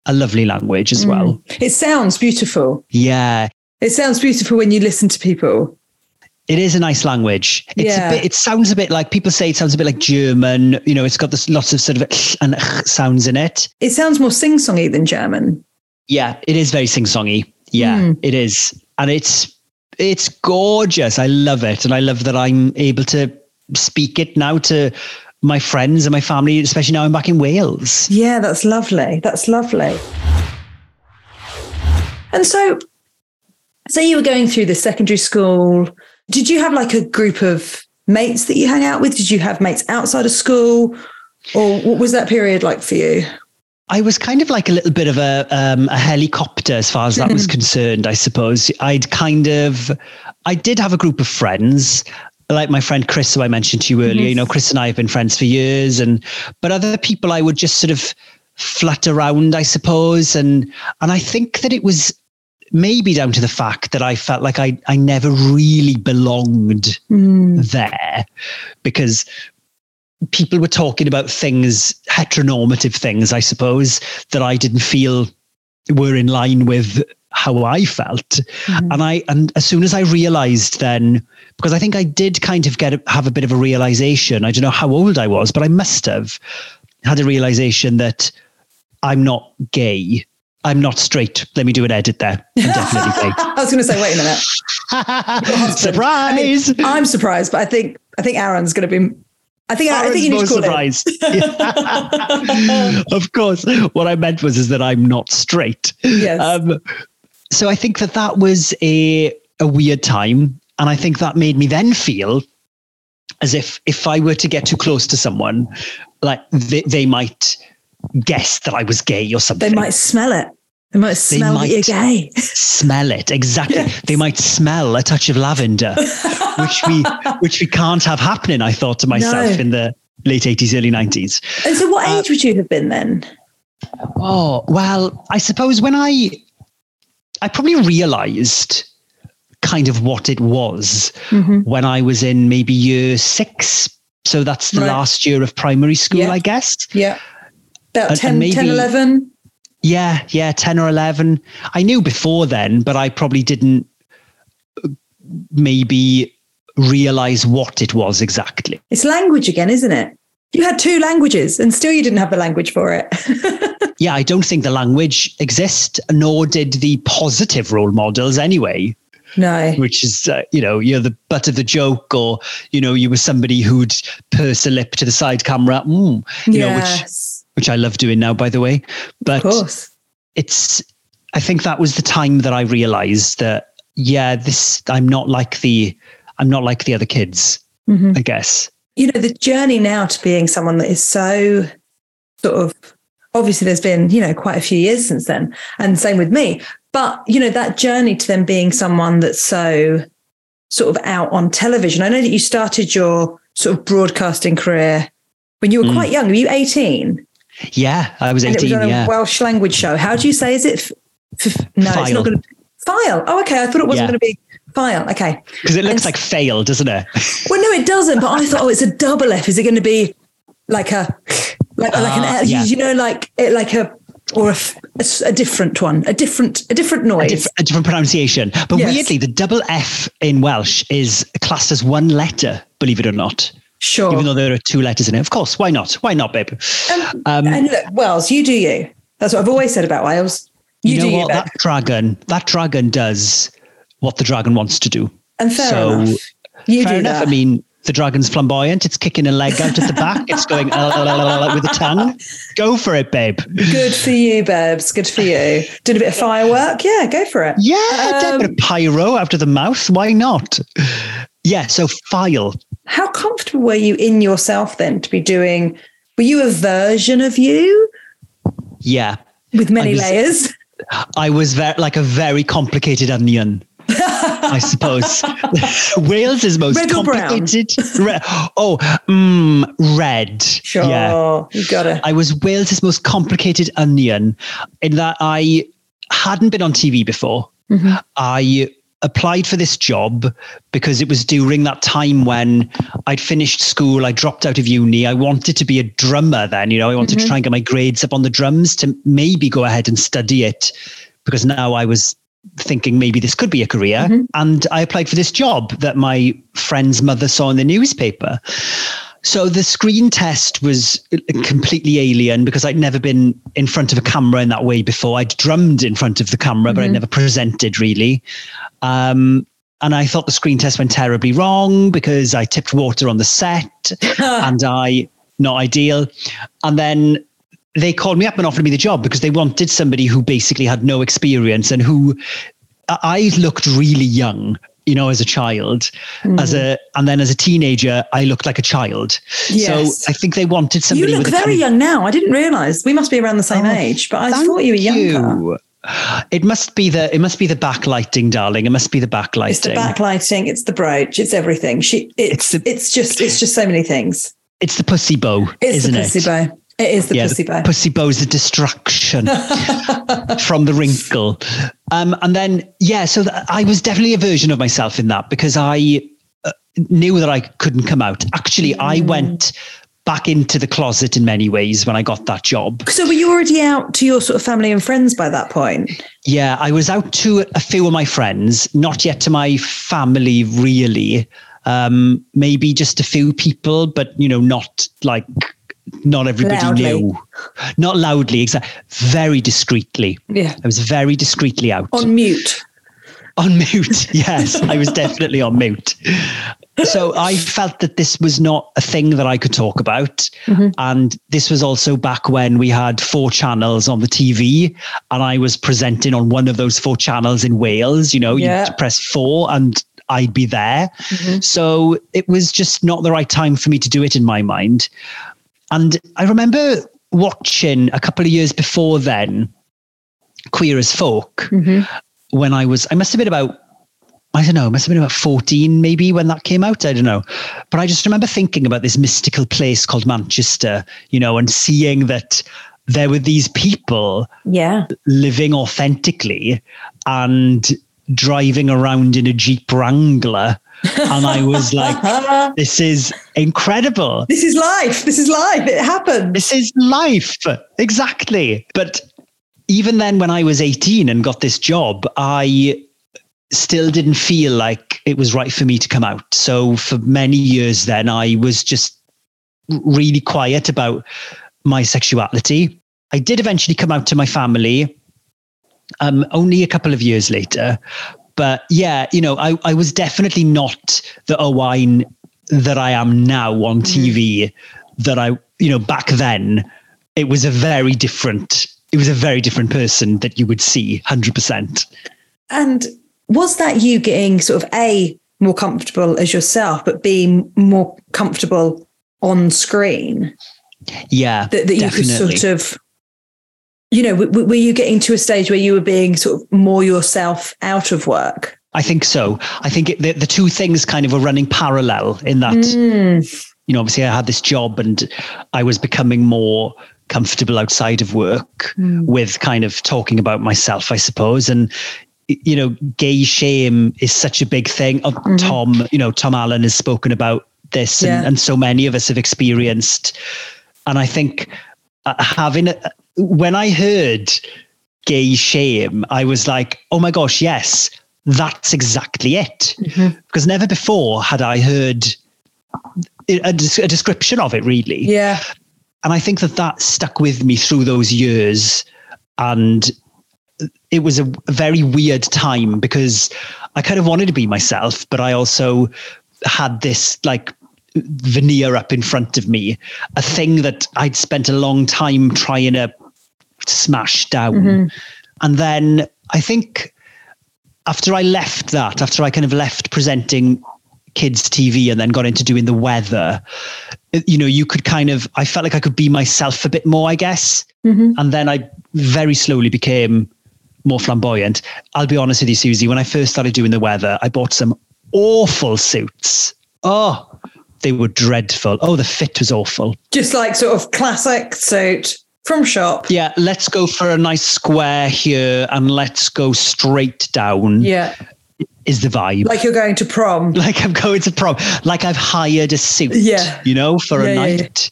a lovely language as well. It sounds beautiful. Yeah. It sounds beautiful when you listen to people. It is a nice language. It's Yeah. a bit it sounds a bit like people say it sounds a bit like German. You know, it's got this lots of sort of and sounds in it. It sounds more sing-songy than German. Yeah, it is very sing-songy. Yeah, Mm. it is. And it's it's gorgeous. I love it. And I love that I'm able to speak it now to my friends and my family, especially now I'm back in Wales. Yeah, that's lovely. That's lovely. And so, say you were going through the secondary school, did you have like a group of mates that you hang out with? Did you have mates outside of school? Or what was that period like for you? I was kind of like a little bit of a um, a helicopter as far as that was [laughs] concerned. I suppose I'd kind of I did have a group of friends, like my friend Chris, who I mentioned to you earlier. Mm-hmm. You know, Chris and I have been friends for years, and but other people I would just sort of flat around, I suppose, and and I think that it was maybe down to the fact that I felt like I I never really belonged mm. there because people were talking about things heteronormative things I suppose that I didn't feel were in line with how I felt mm. and I and as soon as I realized then because I think I did kind of get a, have a bit of a realization I don't know how old I was but I must have had a realization that I'm not gay I'm not straight. Let me do an edit there. I'm definitely [laughs] gay. I was going to say, wait a minute. [laughs] Surprise! I mean, I'm surprised, but I think I think Aaron's going to be. I think Aaron's I think you need to call surprised. [laughs] of course, what I meant was is that I'm not straight. Yes. Um, so I think that that was a a weird time, and I think that made me then feel as if if I were to get too close to someone, like they, they might guess that I was gay or something. They might smell it. They might smell they might that you're gay. smell it exactly. [laughs] Yes. They might smell a touch of lavender, [laughs] which we which we can't have happening. I thought to myself no. in the late eighties, early nineties. And so, what uh, age would you have been then? Oh well, I suppose when I I probably realised kind of what it was mm-hmm. when I was in maybe year six. So that's the right. last year of primary school, yeah. I guess. Yeah. About 10, maybe, 10, 11? Yeah, yeah, 10 or 11. I knew before then, but I probably didn't uh, maybe realize what it was exactly. It's language again, isn't it? You had two languages and still you didn't have the language for it. [laughs] yeah, I don't think the language exists, nor did the positive role models anyway. No. Which is, uh, you know, you're the butt of the joke, or, you know, you were somebody who'd purse a lip to the side camera, mm, you yes. know, which which I love doing now, by the way. But it's, I think that was the time that I realized that, yeah, this, I'm not like the, I'm not like the other kids, mm-hmm. I guess. You know, the journey now to being someone that is so sort of, obviously there's been, you know, quite a few years since then. And same with me. But, you know, that journey to them being someone that's so sort of out on television. I know that you started your sort of broadcasting career when you were mm. quite young. Were you 18? Yeah, I was 18. And it was on a Welsh language show. How do you say? Is it? F- f- no, Ffeil. it's not going to. Ffeil. Oh, okay. I thought it wasn't yeah. going to be Ffeil. Okay. Because it looks and, like fail, doesn't it? [laughs] well, no, it doesn't. But I thought, oh, it's a double F. Is it going to be like a like uh, like an ah, yeah. you know like it like a or a, a, a, different one, a different a different noise, a, diff- a different pronunciation. But yes. weirdly, the double F in Welsh is classed as one letter. Believe it or not. Sure. Even though there are two letters in it. Of course. Why not? Why not, babe? Um, um, and look, Wales, you do you. That's what I've always said about Wales. You, you know what? You, that dragon, that dragon does what the dragon wants to do. And fair so, enough. You fair enough. That. I mean, the dragon's flamboyant. It's kicking a leg out at the back. It's going with the tongue. Go for it, babe. Good for you, babes. Good for you. Did a bit of firework. Yeah, go for it. Yeah, um, a bit of pyro after the mouth. Why not? Yeah, so Ffeil. How comfortable were you in yourself then to be doing? Were you a version of you? Yeah. With many was, layers? I was very, like a very complicated onion. I suppose [laughs] Wales is most red complicated. Red. Oh, mm, red. Sure, yeah. you got it. I was Wales's most complicated onion in that I hadn't been on TV before. Mm-hmm. I applied for this job because it was during that time when I'd finished school, I dropped out of uni. I wanted to be a drummer then, you know, I wanted mm-hmm. to try and get my grades up on the drums to maybe go ahead and study it because now I was thinking maybe this could be a career. Mm-hmm. And I applied for this job that my friend's mother saw in the newspaper. So the screen test was completely alien because I'd never been in front of a camera in that way before. I'd drummed in front of the camera, mm-hmm. but I'd never presented really. Um, and I thought the screen test went terribly wrong because I tipped water on the set [laughs] and I not ideal. And then they called me up and offered me the job because they wanted somebody who basically had no experience and who I looked really young you know, as a child, Mm. as a, and then as a teenager, I looked like a child. Yes. So I think they wanted somebody. You look very young now. I didn't realise. We must be around the same Oh, age, but I thought you were younger. you. It must be the it must be the backlighting, darling. It must be the backlighting. It's the backlighting. It's the brooch. It's everything. She. It's. It's It's, just. It's just so many things. It's the pussy bow, It's isn't the pussy it? bow. It is the yeah, pussy bow. pussy bow's a distraction [laughs] from the wrinkle. Um, and then, yeah, so th- I was definitely a version of myself in that because I uh, knew that I couldn't come out. Actually, Mm. I went back into the closet in many ways when I got that job. so were you already out to your sort of family and friends by that point? Yeah, I was out to a few of my friends, not yet to my family really. Um, maybe just a few people, but you know, not like not everybody Loudly. knew. Not loudly, exactly. Very discreetly. Yeah. I was very discreetly out. On mute. On mute. [laughs] Yes, I was definitely on mute. So I felt that this was not a thing that I could talk about. Mm-hmm. And this was also back when we had four channels on the TV and I was presenting on one of those four channels in Wales. You know, Yeah. you press four and I'd be there. Mm-hmm. So it was just not the right time for me to do it in my mind. And I remember watching a couple of years before then, Queer as Folk, mm-hmm. when I was, I must have been about, I don't know, must have been about 14 maybe when that came out. I don't know. But I just remember thinking about this mystical place called Manchester, you know, and seeing that there were these people Yeah. living authentically and driving around in a Jeep Wrangler. And I was like, [laughs] this is incredible. This is life. This is life. It happened. This is life. Exactly. But even then, when I was 18 and got this job, I still didn't feel like it was right for me to come out. So for many years, then I was just really quiet about my sexuality. I did eventually come out to my family um, only a couple of years later. But yeah, you know, I, I was definitely not the Owain that I am now on TV. That I, you know, back then, it was a very different. It was a very different person that you would see, hundred percent. And was that you getting sort of A, more comfortable as yourself, but B, more comfortable on screen? Yeah, That, that you definitely. could sort of, you know, w- were you getting to a stage where you were being sort of more yourself out of work? I think so. I think it, the the two things kind of were running parallel in that. Mm. you know, obviously I had this job and I was becoming more comfortable outside of work with kind of talking about myself, I suppose. And, you know, gay shame is such a big thing. Uh, Tom, you know, Tom Allen has spoken about this and, Yeah. and so many of us have experienced. And I think uh, having, a, when I heard gay shame, I was like, oh my gosh, yes, that's exactly it. Mm-hmm. Because never before had I heard a, a description of it really Yeah. and i think that that stuck with me through those years and it was a very weird time because i kind of wanted to be myself but i also had this like veneer up in front of me a thing that i'd spent a long time trying to smash down mm-hmm. and then i think after i left that after i kind of left presenting kids TV and then got into doing the weather, you know, you could kind of, I felt like I could be myself a bit more, I guess. Mm-hmm. And then I very slowly became more flamboyant. I'll be honest with you, Suzi, when I first started doing the weather, I bought some awful suits. Oh, they were dreadful. Oh, the fit was awful. Just like sort of classic suit from shop. Yeah, let's go for a nice square here and let's go straight down Yeah. is the vibe. Like you're going to prom. [laughs] like I'm going to prom, like I've hired a suit, Yeah. you know, for Yeah, a yeah, yeah. night.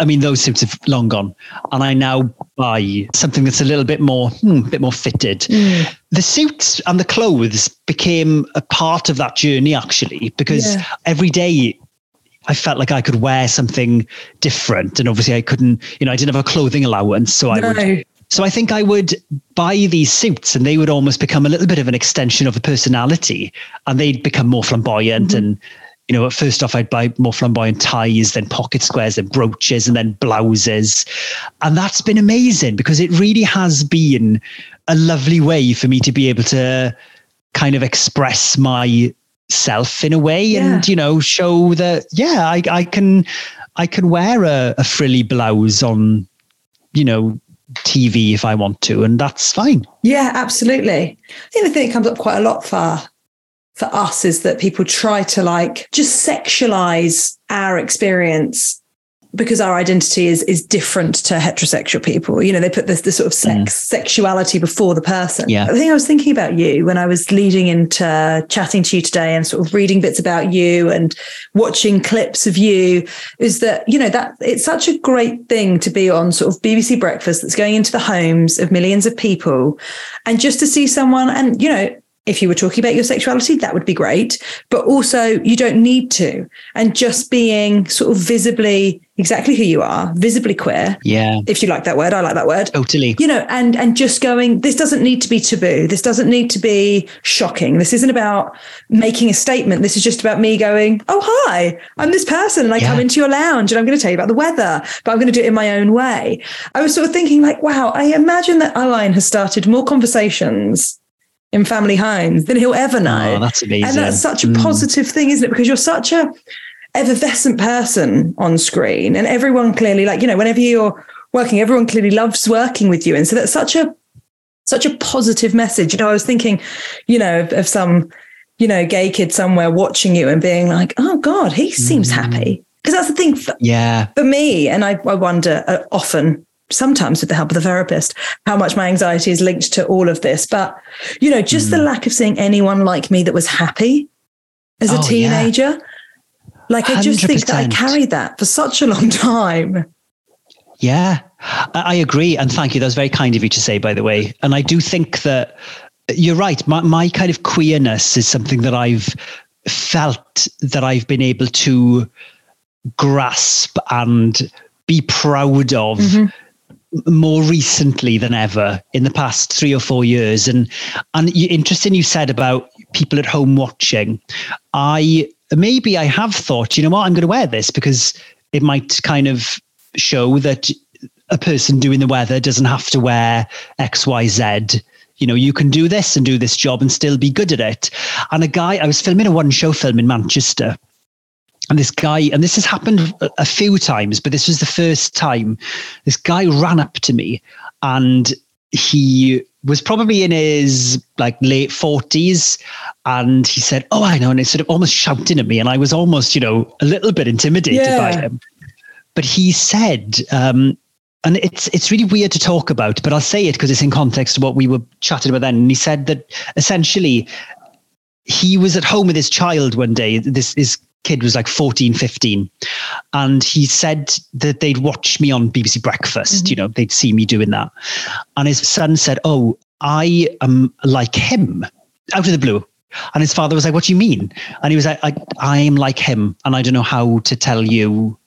I mean, those suits have long gone, and I now buy something that's a little bit more, hmm, bit more fitted. Mm. The suits and the clothes became a part of that journey, actually, because Yeah. every day I felt like I could wear something different, and obviously I couldn't. You know, I didn't have a clothing allowance, so I would so I think I would buy these suits and they would almost become a little bit of an extension of a personality and they'd become more flamboyant. Mm-hmm. And, you know, first off, I'd buy more flamboyant ties, then pocket squares, then brooches, and then blouses. And that's been amazing because it really has been a lovely way for me to be able to kind of express my self in a way yeah. and you know show that yeah I, I can I can wear a, a frilly blouse on you know TV if I want to, and that's fine. Yeah, absolutely. I think the thing that comes up quite a lot for for us is that people try to like just sexualize our experience because our identity is is different to heterosexual people. You know, they put this this sort of sex mm. sexuality before the person. Yeah. I think I was thinking about you when I was leading into chatting to you today and sort of reading bits about you and watching clips of you is that, you know, that it's such a great thing to be on sort of BBC breakfast that's going into the homes of millions of people and just to see someone and, you know, if you were talking about your sexuality, that would be great. But also, you don't need to. And just being sort of visibly exactly who you are, visibly queer. Yeah. If you like that word, I like that word. Totally. You know, and and just going, this doesn't need to be taboo. This doesn't need to be shocking. This isn't about making a statement. This is just about me going, oh hi, I'm this person and I yeah. come into your lounge and I'm going to tell you about the weather, but I'm going to do it in my own way. I was sort of thinking like, wow, I imagine that Owain has started more conversations in family homes than he'll ever know. Oh, that's amazing. And that's such a mm. positive thing, isn't it? Because you're such a effervescent person on screen and everyone clearly like, you know, whenever you're working, everyone clearly loves working with you. And so that's such a such a positive message. You know, I was thinking, you know, of, of some, you know, gay kid somewhere watching you and being like, oh God, he seems mm. happy. Because that's the thing for, yeah. for me. And I, I wonder uh, often sometimes with the help of the therapist, how much my anxiety is linked to all of this. But, you know, just mm. the lack of seeing anyone like me that was happy as a oh, teenager. Yeah. Like, I just 100%. think that I carried that for such a long [laughs] time. Yeah, I agree. And thank you. That was very kind of you to say, by the way. And I do think that you're right. My, my kind of queerness is something that I've felt that I've been able to grasp and be proud of mm-hmm more recently than ever in the past three or four years. And and interesting you said about people at home watching. I maybe I have thought, you know what, I'm going to wear this because it might kind of show that a person doing the weather doesn't have to wear X, Y, Z. You know, you can do this and do this job and still be good at it. And a guy, I was filming a one show film in Manchester and this guy, and this has happened a few times, but this was the first time this guy ran up to me and he was probably in his like late 40s and he said, Oh, I know. And he sort of almost shouting at me. And I was almost, you know, a little bit intimidated yeah. by him. But he said, um, and it's it's really weird to talk about, but I'll say it because it's in context of what we were chatting about then. And he said that essentially he was at home with his child one day. This is kid was like 14, 15. And he said that they'd watch me on BBC Breakfast, mm-hmm. you know, they'd see me doing that. And his son said, Oh, I am like him out of the blue. And his father was like, What do you mean? And he was like, I, I'm like him. And I don't know how to tell you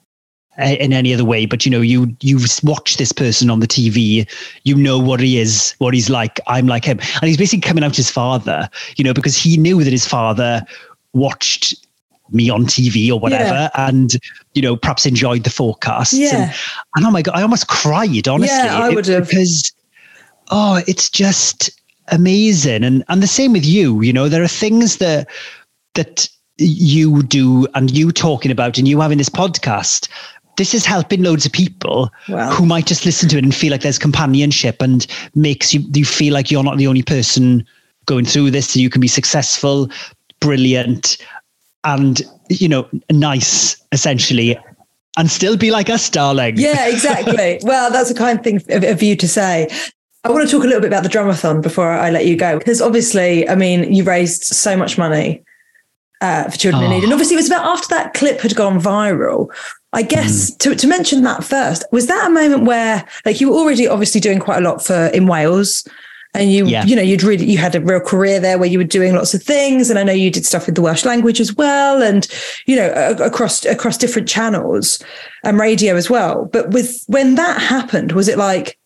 in any other way but you know you you watch this person on the tv you know what he is what he's like i'm like him and he's basically coming out his father you know because he knew that his father watched me on TV or whatever, yeah. and you know, perhaps enjoyed the forecast. Yeah. And, and, oh my god, I almost cried, honestly. Yeah, I would have because oh, it's just amazing. And and the same with you, you know, there are things that that you do and you talking about and you having this podcast this is helping loads of people wow. who might just listen to it and feel like there's companionship and makes you you feel like you're not the only person going through this so you can be successful brilliant and you know nice essentially and still be like us darling yeah exactly [laughs] well that's a kind thing of, you to say I want to talk a little bit about the drumathon before I let you go, because obviously, I mean, you raised so much money uh, for children oh. in need, and obviously, it was about after that clip had gone viral. I guess mm. to, to mention that first, was that a moment where, like, you were already obviously doing quite a lot for in Wales, and you yeah. you know you'd really you had a real career there where you were doing lots of things. And i know you did stuff with the welsh language as well and you know across across different channels and radio as well. But with when that happened was it like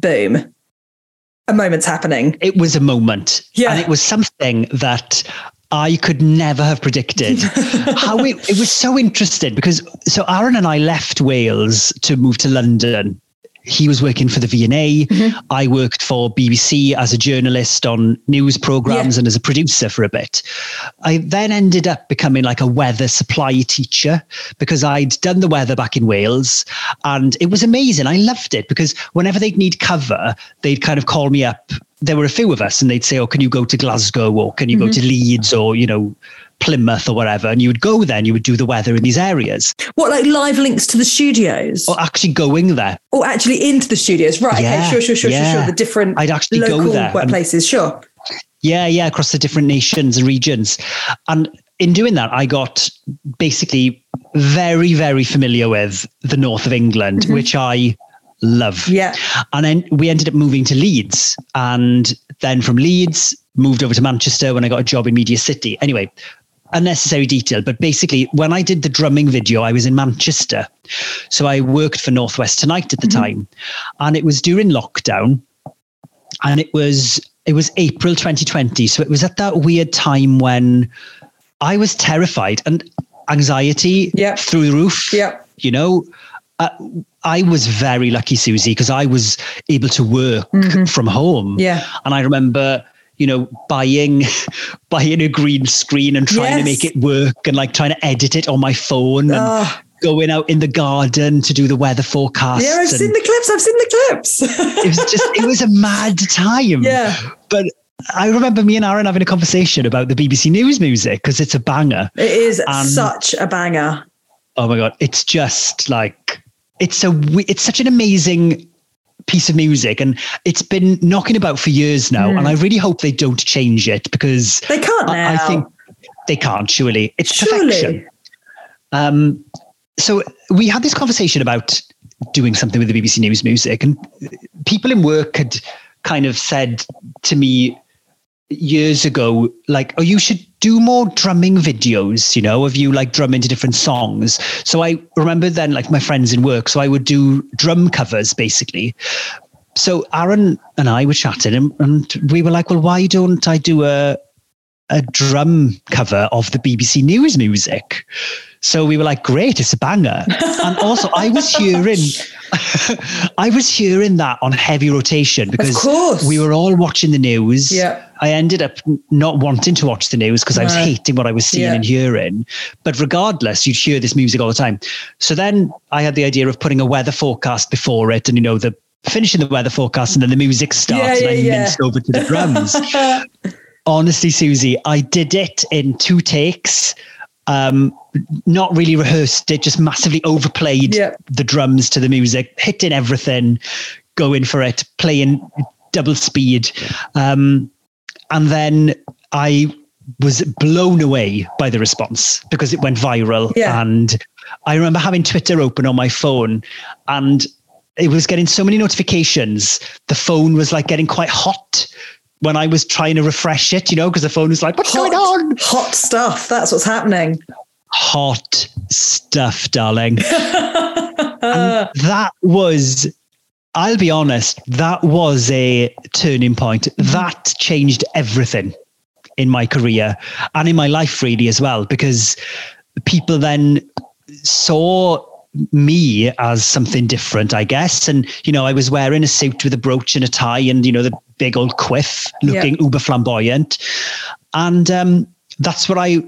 boom a moment's happening? It was a moment. Yeah. And it was something that I could never have predicted. [laughs] How it, it was so interesting because so Aaron and I left Wales to move to London he was working for the V&A. Mm-hmm. I worked for BBC as a journalist on news programs yeah. and as a producer for a bit. I then ended up becoming like a weather supply teacher because I'd done the weather back in Wales and it was amazing. I loved it because whenever they'd need cover, they'd kind of call me up there were a few of us and they'd say, Oh, can you go to Glasgow or can you mm-hmm. go to Leeds or, you know, Plymouth or whatever, and you would go there and you would do the weather in these areas. What, like live links to the studios? Or actually going there. Or actually into the studios, right? Yeah, okay, sure, sure, sure, yeah. sure, sure. The different I'd actually go there workplaces, sure. Yeah, yeah, across the different nations and regions. And in doing that, I got basically very, very familiar with the north of England, mm-hmm. which I love. Yeah. And then we ended up moving to Leeds. And then from Leeds, moved over to Manchester when I got a job in Media City. Anyway, unnecessary detail, but basically, when I did the drumming video, I was in Manchester. So I worked for Northwest Tonight at the mm-hmm. time. And it was during lockdown. And it was it was April 2020. So it was at that weird time when I was terrified and anxiety through the roof. Yeah. You know, uh, I was very lucky, Suzi, because I was able to work mm-hmm. from home. Yeah. And I remember you know, buying [laughs] buying a green screen and trying yes. to make it work and like trying to edit it on my phone and oh. going out in the garden to do the weather forecast. Yeah, I've seen the clips. I've seen the clips. [laughs] it was just it was a mad time. Yeah. But I remember me and Aaron having a conversation about the BBC News music because it's a banger. It is and, such a banger. Oh my god, it's just like it's a it's such an amazing piece of music and it's been knocking about for years now mm. and i really hope they don't change it because they can't I, I think they can't surely it's surely. perfection um so we had this conversation about doing something with the bbc news music and people in work had kind of said to me years ago like oh you should do more drumming videos you know of you like drumming to different songs. So i remember then like my friends in work so i would do drum covers basically. So aaron and i were chatting and, and we were like well why don't i do a a drum cover of the bbc news music so we were like, great, it's a banger. and [laughs] also, I was hearing, [laughs] I was hearing that on heavy rotation because we were all watching the news. Yeah. I ended up not wanting to watch the news because I was hating what I was seeing yeah. and hearing. But regardless, you'd hear this music all the time. So then I had the idea of putting a weather forecast before it, and you know the finishing the weather forecast, and then the music starts, yeah, yeah, and I minced over to the drums. [laughs] Honestly, Suzi, I did it in two takes um, not really rehearsed it, just massively overplayed yeah. the drums to the music, hitting everything, going for it, playing double speed. Um, and then I was blown away by the response because it went viral. Yeah. And I remember having Twitter open on my phone and it was getting so many notifications. The phone was like getting quite hot when I was trying to refresh it, you know, because the phone was like, what's hot, going on? Hot stuff. That's what's happening. Hot stuff, darling. [laughs] and that was, I'll be honest, that was a turning point. Mm-hmm. That changed everything in my career and in my life, really, as well, because people then saw me as something different, I guess. And, you know, I was wearing a suit with a brooch and a tie and, you know, the big old quiff looking yeah. uber flamboyant. And um, that's what I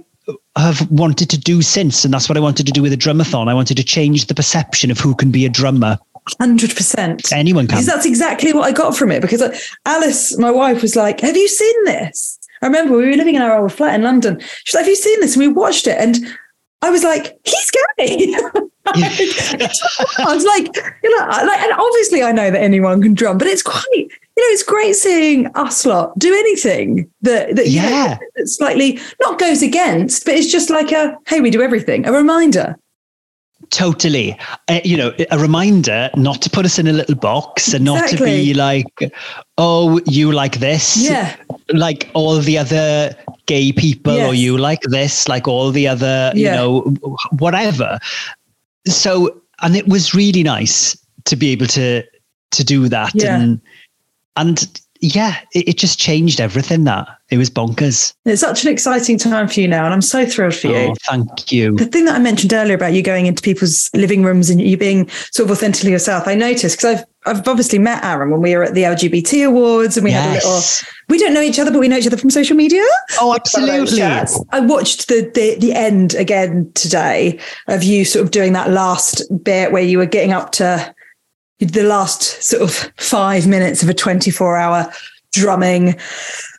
have wanted to do since. And that's what I wanted to do with a drumathon. I wanted to change the perception of who can be a drummer. Hundred percent. Anyone can. Because that's exactly what I got from it. Because uh, Alice, my wife, was like, "Have you seen this?" I remember we were living in our old flat in London. She's like, "Have you seen this?" And we watched it, and I was like, "He's gay." [laughs] I was like, you know, like, and obviously I know that anyone can drum, but it's quite, you know, it's great seeing us lot do anything that, that yeah, know, slightly not goes against, but it's just like a, hey, we do everything, a reminder. Totally. Uh, you know, a reminder not to put us in a little box and exactly. not to be like, oh, you like this. Yeah. Like all the other gay people, yes. or you like this, like all the other, yeah. you know, whatever so and it was really nice to be able to to do that yeah. and and yeah, it, it, just changed everything. That it was bonkers. It's such an exciting time for you now, and I'm so thrilled for you. Oh, thank you. The thing that I mentioned earlier about you going into people's living rooms and you being sort of authentically yourself, I noticed because I've I've obviously met Aaron when we were at the LGBT awards and we yes. had a little. We don't know each other, but we know each other from social media. Oh, absolutely! I watched the, the the end again today of you sort of doing that last bit where you were getting up to the last sort of five minutes of a 24 hour drumming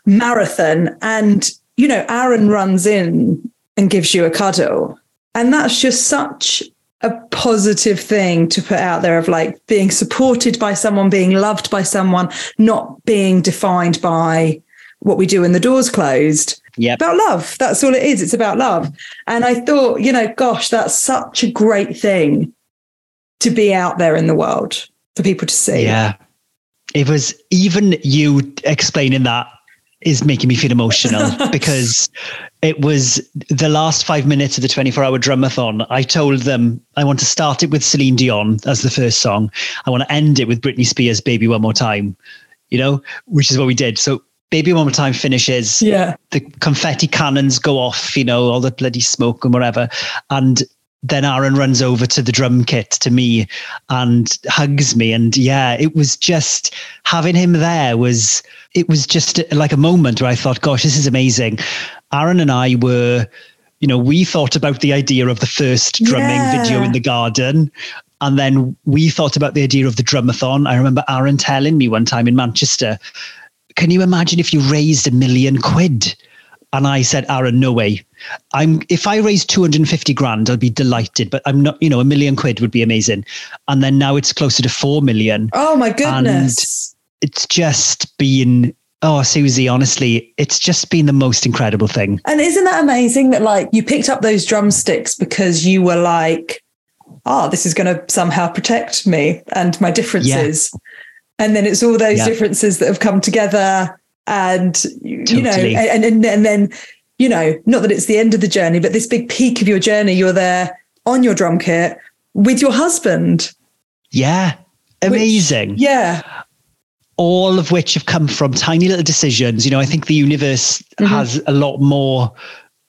marathon. And, you know, Aaron runs in and gives you a cuddle. And that's just such a positive thing to put out there of like being supported by someone, being loved by someone, not being defined by what we do when the doors closed. Yeah. About love. That's all it is. It's about love. And I thought, you know, gosh, that's such a great thing to be out there in the world for people to see. Yeah. It was even you explaining that is making me feel emotional [laughs] because it was the last five minutes of the 24 hour drumathon. I told them I want to start it with Celine Dion as the first song. I want to end it with Britney Spears' Baby One More Time, you know, which is what we did. So Baby One More Time finishes. Yeah. The confetti cannons go off, you know, all the bloody smoke and whatever. And then Aaron runs over to the drum kit to me and hugs me. And yeah, it was just having him there was, it was just like a moment where I thought, gosh, this is amazing. Aaron and I were, you know, we thought about the idea of the first drumming yeah. video in the garden. And then we thought about the idea of the drumathon. I remember Aaron telling me one time in Manchester, can you imagine if you raised a million quid? And I said, Aaron, no way. I'm if I raise 250 grand, I'll be delighted. But I'm not, you know, a million quid would be amazing. And then now it's closer to four million. Oh my goodness. And it's just been Oh, Suzi, honestly, it's just been the most incredible thing. And isn't that amazing that like you picked up those drumsticks because you were like, oh, this is going to somehow protect me and my differences. Yeah. And then it's all those yeah. differences that have come together and totally. you know and, and and then you know not that it's the end of the journey but this big peak of your journey you're there on your drum kit with your husband yeah amazing which, yeah all of which have come from tiny little decisions you know i think the universe mm-hmm. has a lot more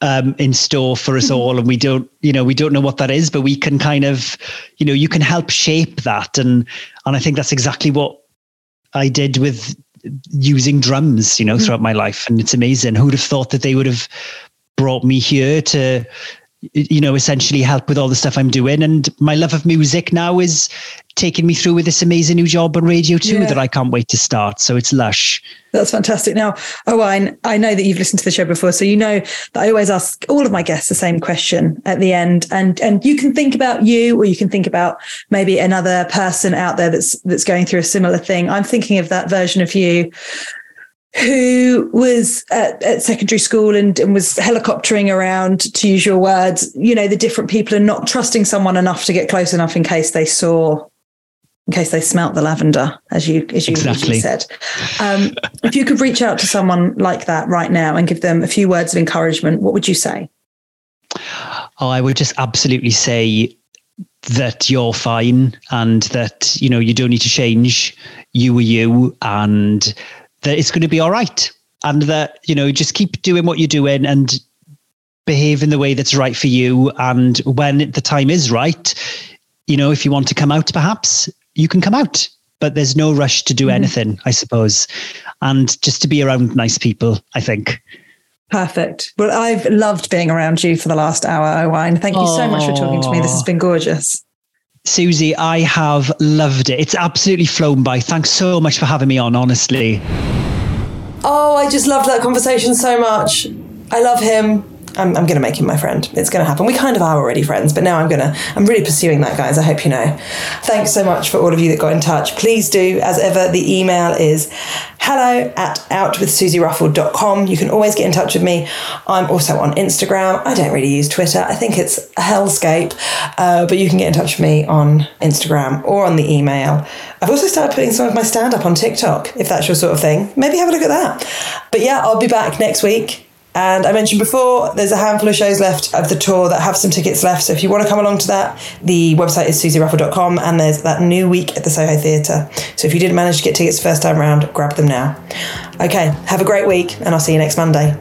um, in store for us mm-hmm. all and we don't you know we don't know what that is but we can kind of you know you can help shape that and and i think that's exactly what i did with using drums, you know, mm. throughout my life. And it's amazing. Who'd have thought that they would have brought me here to, you know, essentially help with all the stuff I'm doing. And my love of music now is taking me through with this amazing new job on radio 2 yeah. that I can't wait to start. So it's lush. That's fantastic. Now, Owain, I know that you've listened to the show before, so you know that I always ask all of my guests the same question at the end. And and you can think about you or you can think about maybe another person out there that's that's going through a similar thing. I'm thinking of that version of you who was at, at, secondary school and, and was helicoptering around, to use your words, you know, the different people and not trusting someone enough to get close enough in case they saw, in case they smelt the lavender, as you as you exactly. said. Um, if you could reach out to someone like that right now and give them a few words of encouragement, what would you say? Oh, I would just absolutely say that you're fine and that you know you don't need to change. You are you, and that it's going to be all right and that you know just keep doing what you're doing and behave in the way that's right for you and when the time is right you know if you want to come out perhaps you can come out but there's no rush to do mm-hmm. anything i suppose and just to be around nice people i think Perfect. Well, I've loved being around you for the last hour, Owain. Thank you so much for talking to me. This has been gorgeous. Suzi, I have loved it. It's absolutely flown by. Thanks so much for having me on, honestly. Oh, I just loved that conversation so much. I love him. I'm, I'm going to make him my friend. It's going to happen. We kind of are already friends, but now I'm going to, I'm really pursuing that, guys. I hope you know. Thanks so much for all of you that got in touch. Please do, as ever, the email is hello at outwithsuziruffell.com. You can always get in touch with me. I'm also on Instagram. I don't really use Twitter. I think it's hellscape, uh, but you can get in touch with me on Instagram or on the email. I've also started putting some of my stand up on TikTok, if that's your sort of thing. Maybe have a look at that. But yeah, I'll be back next week And I mentioned before, there's a handful of shows left of the tour that have some tickets left. So if you want to come along to that, the website is suziruffell.com and there's that new week at the Soho Theatre. So if you didn't manage to get tickets first time round, grab them now. Okay, have a great week and I'll see you next Monday.